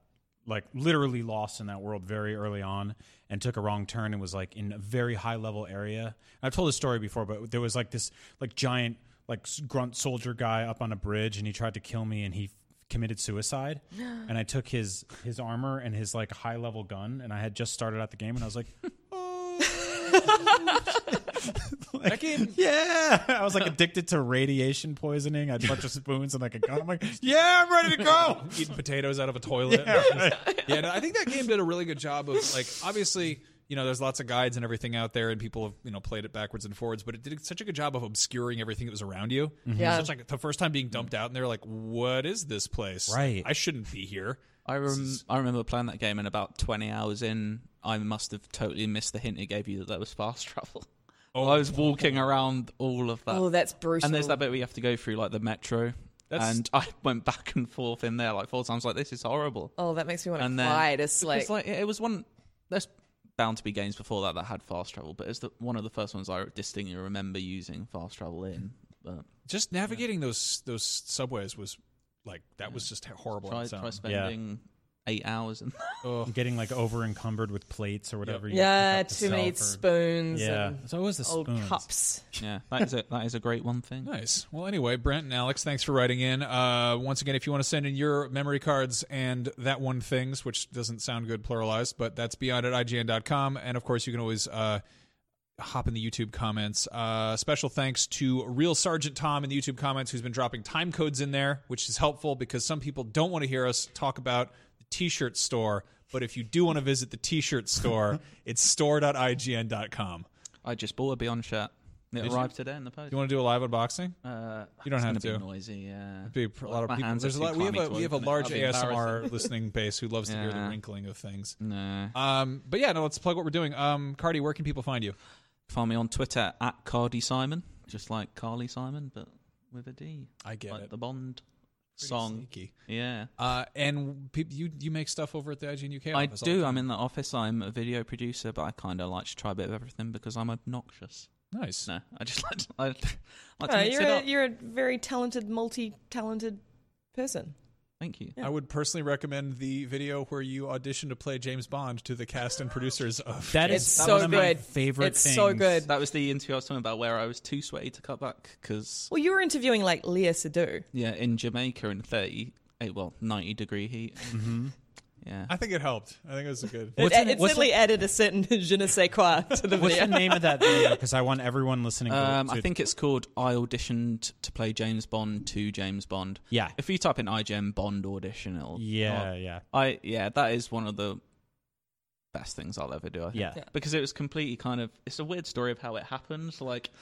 like literally lost in that world very early on and took a wrong turn and was like in a very high level area. I've told this story before, but there was like this like giant like grunt soldier guy up on a bridge and he tried to kill me and he committed suicide. [gasps] And I took his his armor and his like high level gun and I had just started out the game and I was like [laughs] that game yeah I was like [laughs] addicted to radiation poisoning I had a bunch of spoons and like a gun I'm like [laughs] yeah I'm ready to go [laughs] eating potatoes out of a toilet. Yeah, no, I think that game did a really good job of like obviously you know there's lots of guides and everything out there and people have you know played it backwards and forwards, but it did such a good job of obscuring everything that was around you. Mm-hmm. Yeah. such like the first time being dumped out and they're like, "What is this place? Right. I shouldn't be here." I rem- I remember playing that game and about 20 hours in, I must have totally missed the hint it gave you that there was fast travel. Oh, I was walking around all of that. oh that's brutal and there's that bit where you have to go through like the metro. That's- and I [laughs] went back and forth in there like four times. Like this is horrible. Oh, that makes me want to and then cry. It's because, like, like it was one. There's bound to be games before that that had fast travel, but it's the, one of the first ones I distinctly remember using fast travel in. But Just navigating those those subways was like that was just horrible. on try, its own. try spending eight hours and getting like over encumbered with plates or whatever. you yeah, pick to too many sell for- spoons Yeah, and so it was the old spoons. cups. yeah, that is a that is a great one thing. Nice. Well, anyway, Brent and Alex, thanks for writing in. Uh, once again, if you want to send in your memory cards and that one things, which doesn't sound good pluralized, but that's beyond at IGN.com. And of course, you can always uh, hop in the YouTube comments. Uh, special thanks to Real Sergeant Tom in the YouTube comments, who's been dropping time codes in there, which is helpful because some people don't want to hear us talk about the t shirt store. But if you do want to visit the t shirt store, [laughs] it's store.ign.com. I just bought a Beyond shirt. It Did you? arrived today in the post. You want to do a live unboxing? Uh, You don't it's have gonna to. Be noisy, yeah. be a lot of My people. hands There's a too lot. We have clammy a to we have a open it. large That'd be ASMR embarrassing. [laughs] listening base who loves to hear the Yeah. wrinkling of things. [laughs] No. Um, but yeah, no, let's plug what we're doing. Um, Cardy, where can people find you? Find me on Twitter at Cardy Simon, just like Carly Simon, but with a D. I get like it. the Bond Pretty song. sneaky. Yeah. Uh, and peop you you make stuff over at the IGN UK I office. all do. time. I'm in the office. I'm a video producer, but I kind of like to try a bit of everything because I'm obnoxious. nice. No, I just like to, I like to mix you're it a, up. you're a very talented, multi-talented person. Thank you. I would personally recommend the video where you audition to play James Bond to the cast and producers of. That is so one of my good. favorite It's things. so good. That was the interview I was talking about where I was too sweaty to cut back because Well, you were interviewing like Léa Seydoux. yeah, in Jamaica in 30, eh, well, 90 degree heat. Mm-hmm. [laughs] Yeah. I think it helped. I think it was a good. It, What's it what's certainly added a certain je ne sais quoi to the What's video. the name of that video? [laughs] Because I want everyone listening. To, Um, to, I think it's called I auditioned to play James Bond to James Bond. Yeah. If you type in IGN Bond audition, it'll Yeah, yeah, I yeah, that is one of the best things I'll ever do. I think. yeah. Yeah. because it was completely kind of it's a weird story of how it happened. Like I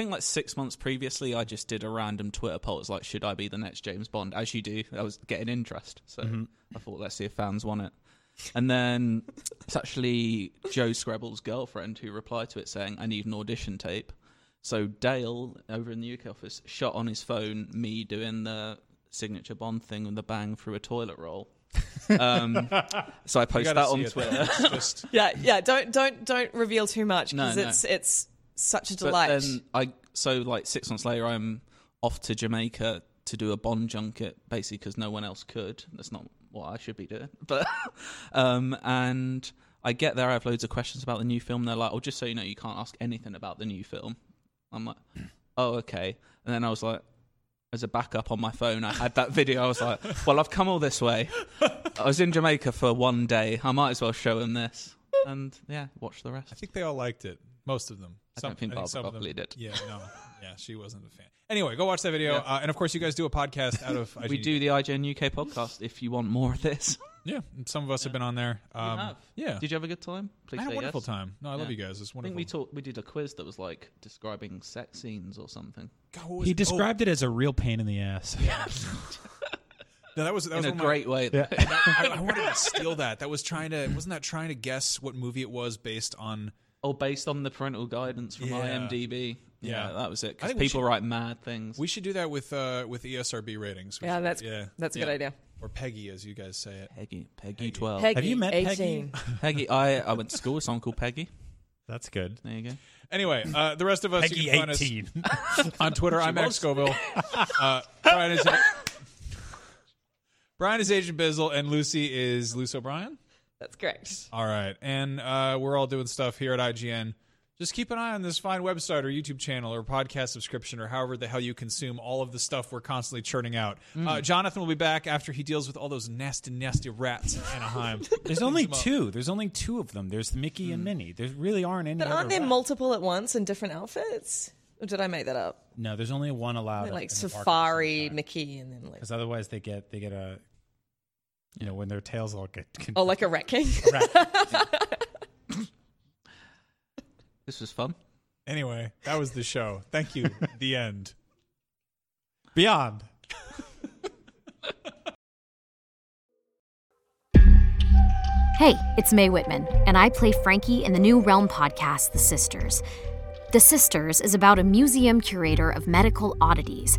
think like six months previously, I just did a random Twitter poll. It's like, should I be the next James Bond? As you do, I was getting interest, so Mm-hmm. I thought let's see if fans want it. And then it's actually Joe Skrebels' girlfriend who replied to it saying, "I need an audition tape." So Dale over in the UK office shot on his phone me doing the signature Bond thing with the bang through a toilet roll. Um, so I post that on see it, though. Twitter. Just [laughs] Yeah, yeah. Don't don't don't reveal too much because no. it's it's such a But delight. then I so like six months later, I'm off to Jamaica to do a Bond junket, basically because no one else could. That's not what I should be doing. [laughs] But um, and I get there, I have loads of questions about the new film. They're like, "Oh, just so you know, you can't ask anything about the new film." I'm like, "Oh, okay." And then I was like, as a backup on my phone, I had that [laughs] video. I was like, "Well, I've come all this way. I was in Jamaica for one day. I might as well show them this." And yeah, watch the rest. I think they all liked it. Most of them. I don't think Barbara some of them- Buckley did. Yeah, no. [laughs] Yeah, she wasn't a fan. Anyway, go watch that video. Uh, and of course, you guys do a podcast out of. [laughs] We do the IGN UK podcast if you want more of this. [laughs] Yeah, and some of us have been on there. Um, have? Yeah. Did you have a good time? Please I had a wonderful yes. time. No, I love you guys. It's wonderful. I think we talked. We did a quiz that was like describing sex scenes or something. God, was He it? described it as a real pain in the ass. Oh, no, that was that was In a one of my- great way. I, I wanted to steal that. That was trying to wasn't that trying to guess what movie it was based on? Oh, based on the parental guidance from Yeah. IMDb. Yeah, Yeah. that was it. Because people should- write mad things. We should do that with uh, with ESRB ratings. Yeah, should- that's yeah, that's a yeah. good idea. Or Peggy, as you guys say it. Peggy, Peggy, twelve. Peggy, Have you met Peggy? 18. [laughs] Peggy. I I went to school with someone called Peggy. That's good. There you go. Anyway, uh, the rest of us Peggy you can find us 18. [laughs] on Twitter. I'm Max. Scoville. [laughs] Uh, Brian is Brian is Agent Bizzle, and Lucy is Luce O'Brien. That's correct. All right, and uh, we're all doing stuff here at IGN. Just keep an eye on this fine website or YouTube channel or podcast subscription or however the hell you consume all of the stuff we're constantly churning out. Uh, Jonathon will be back after he deals with all those nasty, nasty rats in Anaheim. [laughs] There's only two. There's only two of them. There's Mickey and Minnie. There really aren't any. But aren't there rats. multiple at once in different outfits? Or did I make that up? No, there's only one allowed. Like in the park at the Safari. Mickey, and then like Because otherwise they get they get a, you know, when their tails all get. oh, like a Rat King. rat. [laughs] This was fun. anyway, that was the show. Thank you. the [laughs] end. Beyond. Hey, it's Mae Whitman, and I play Frankie in the new Realm podcast, The Sisters. The Sisters is about a museum curator of medical oddities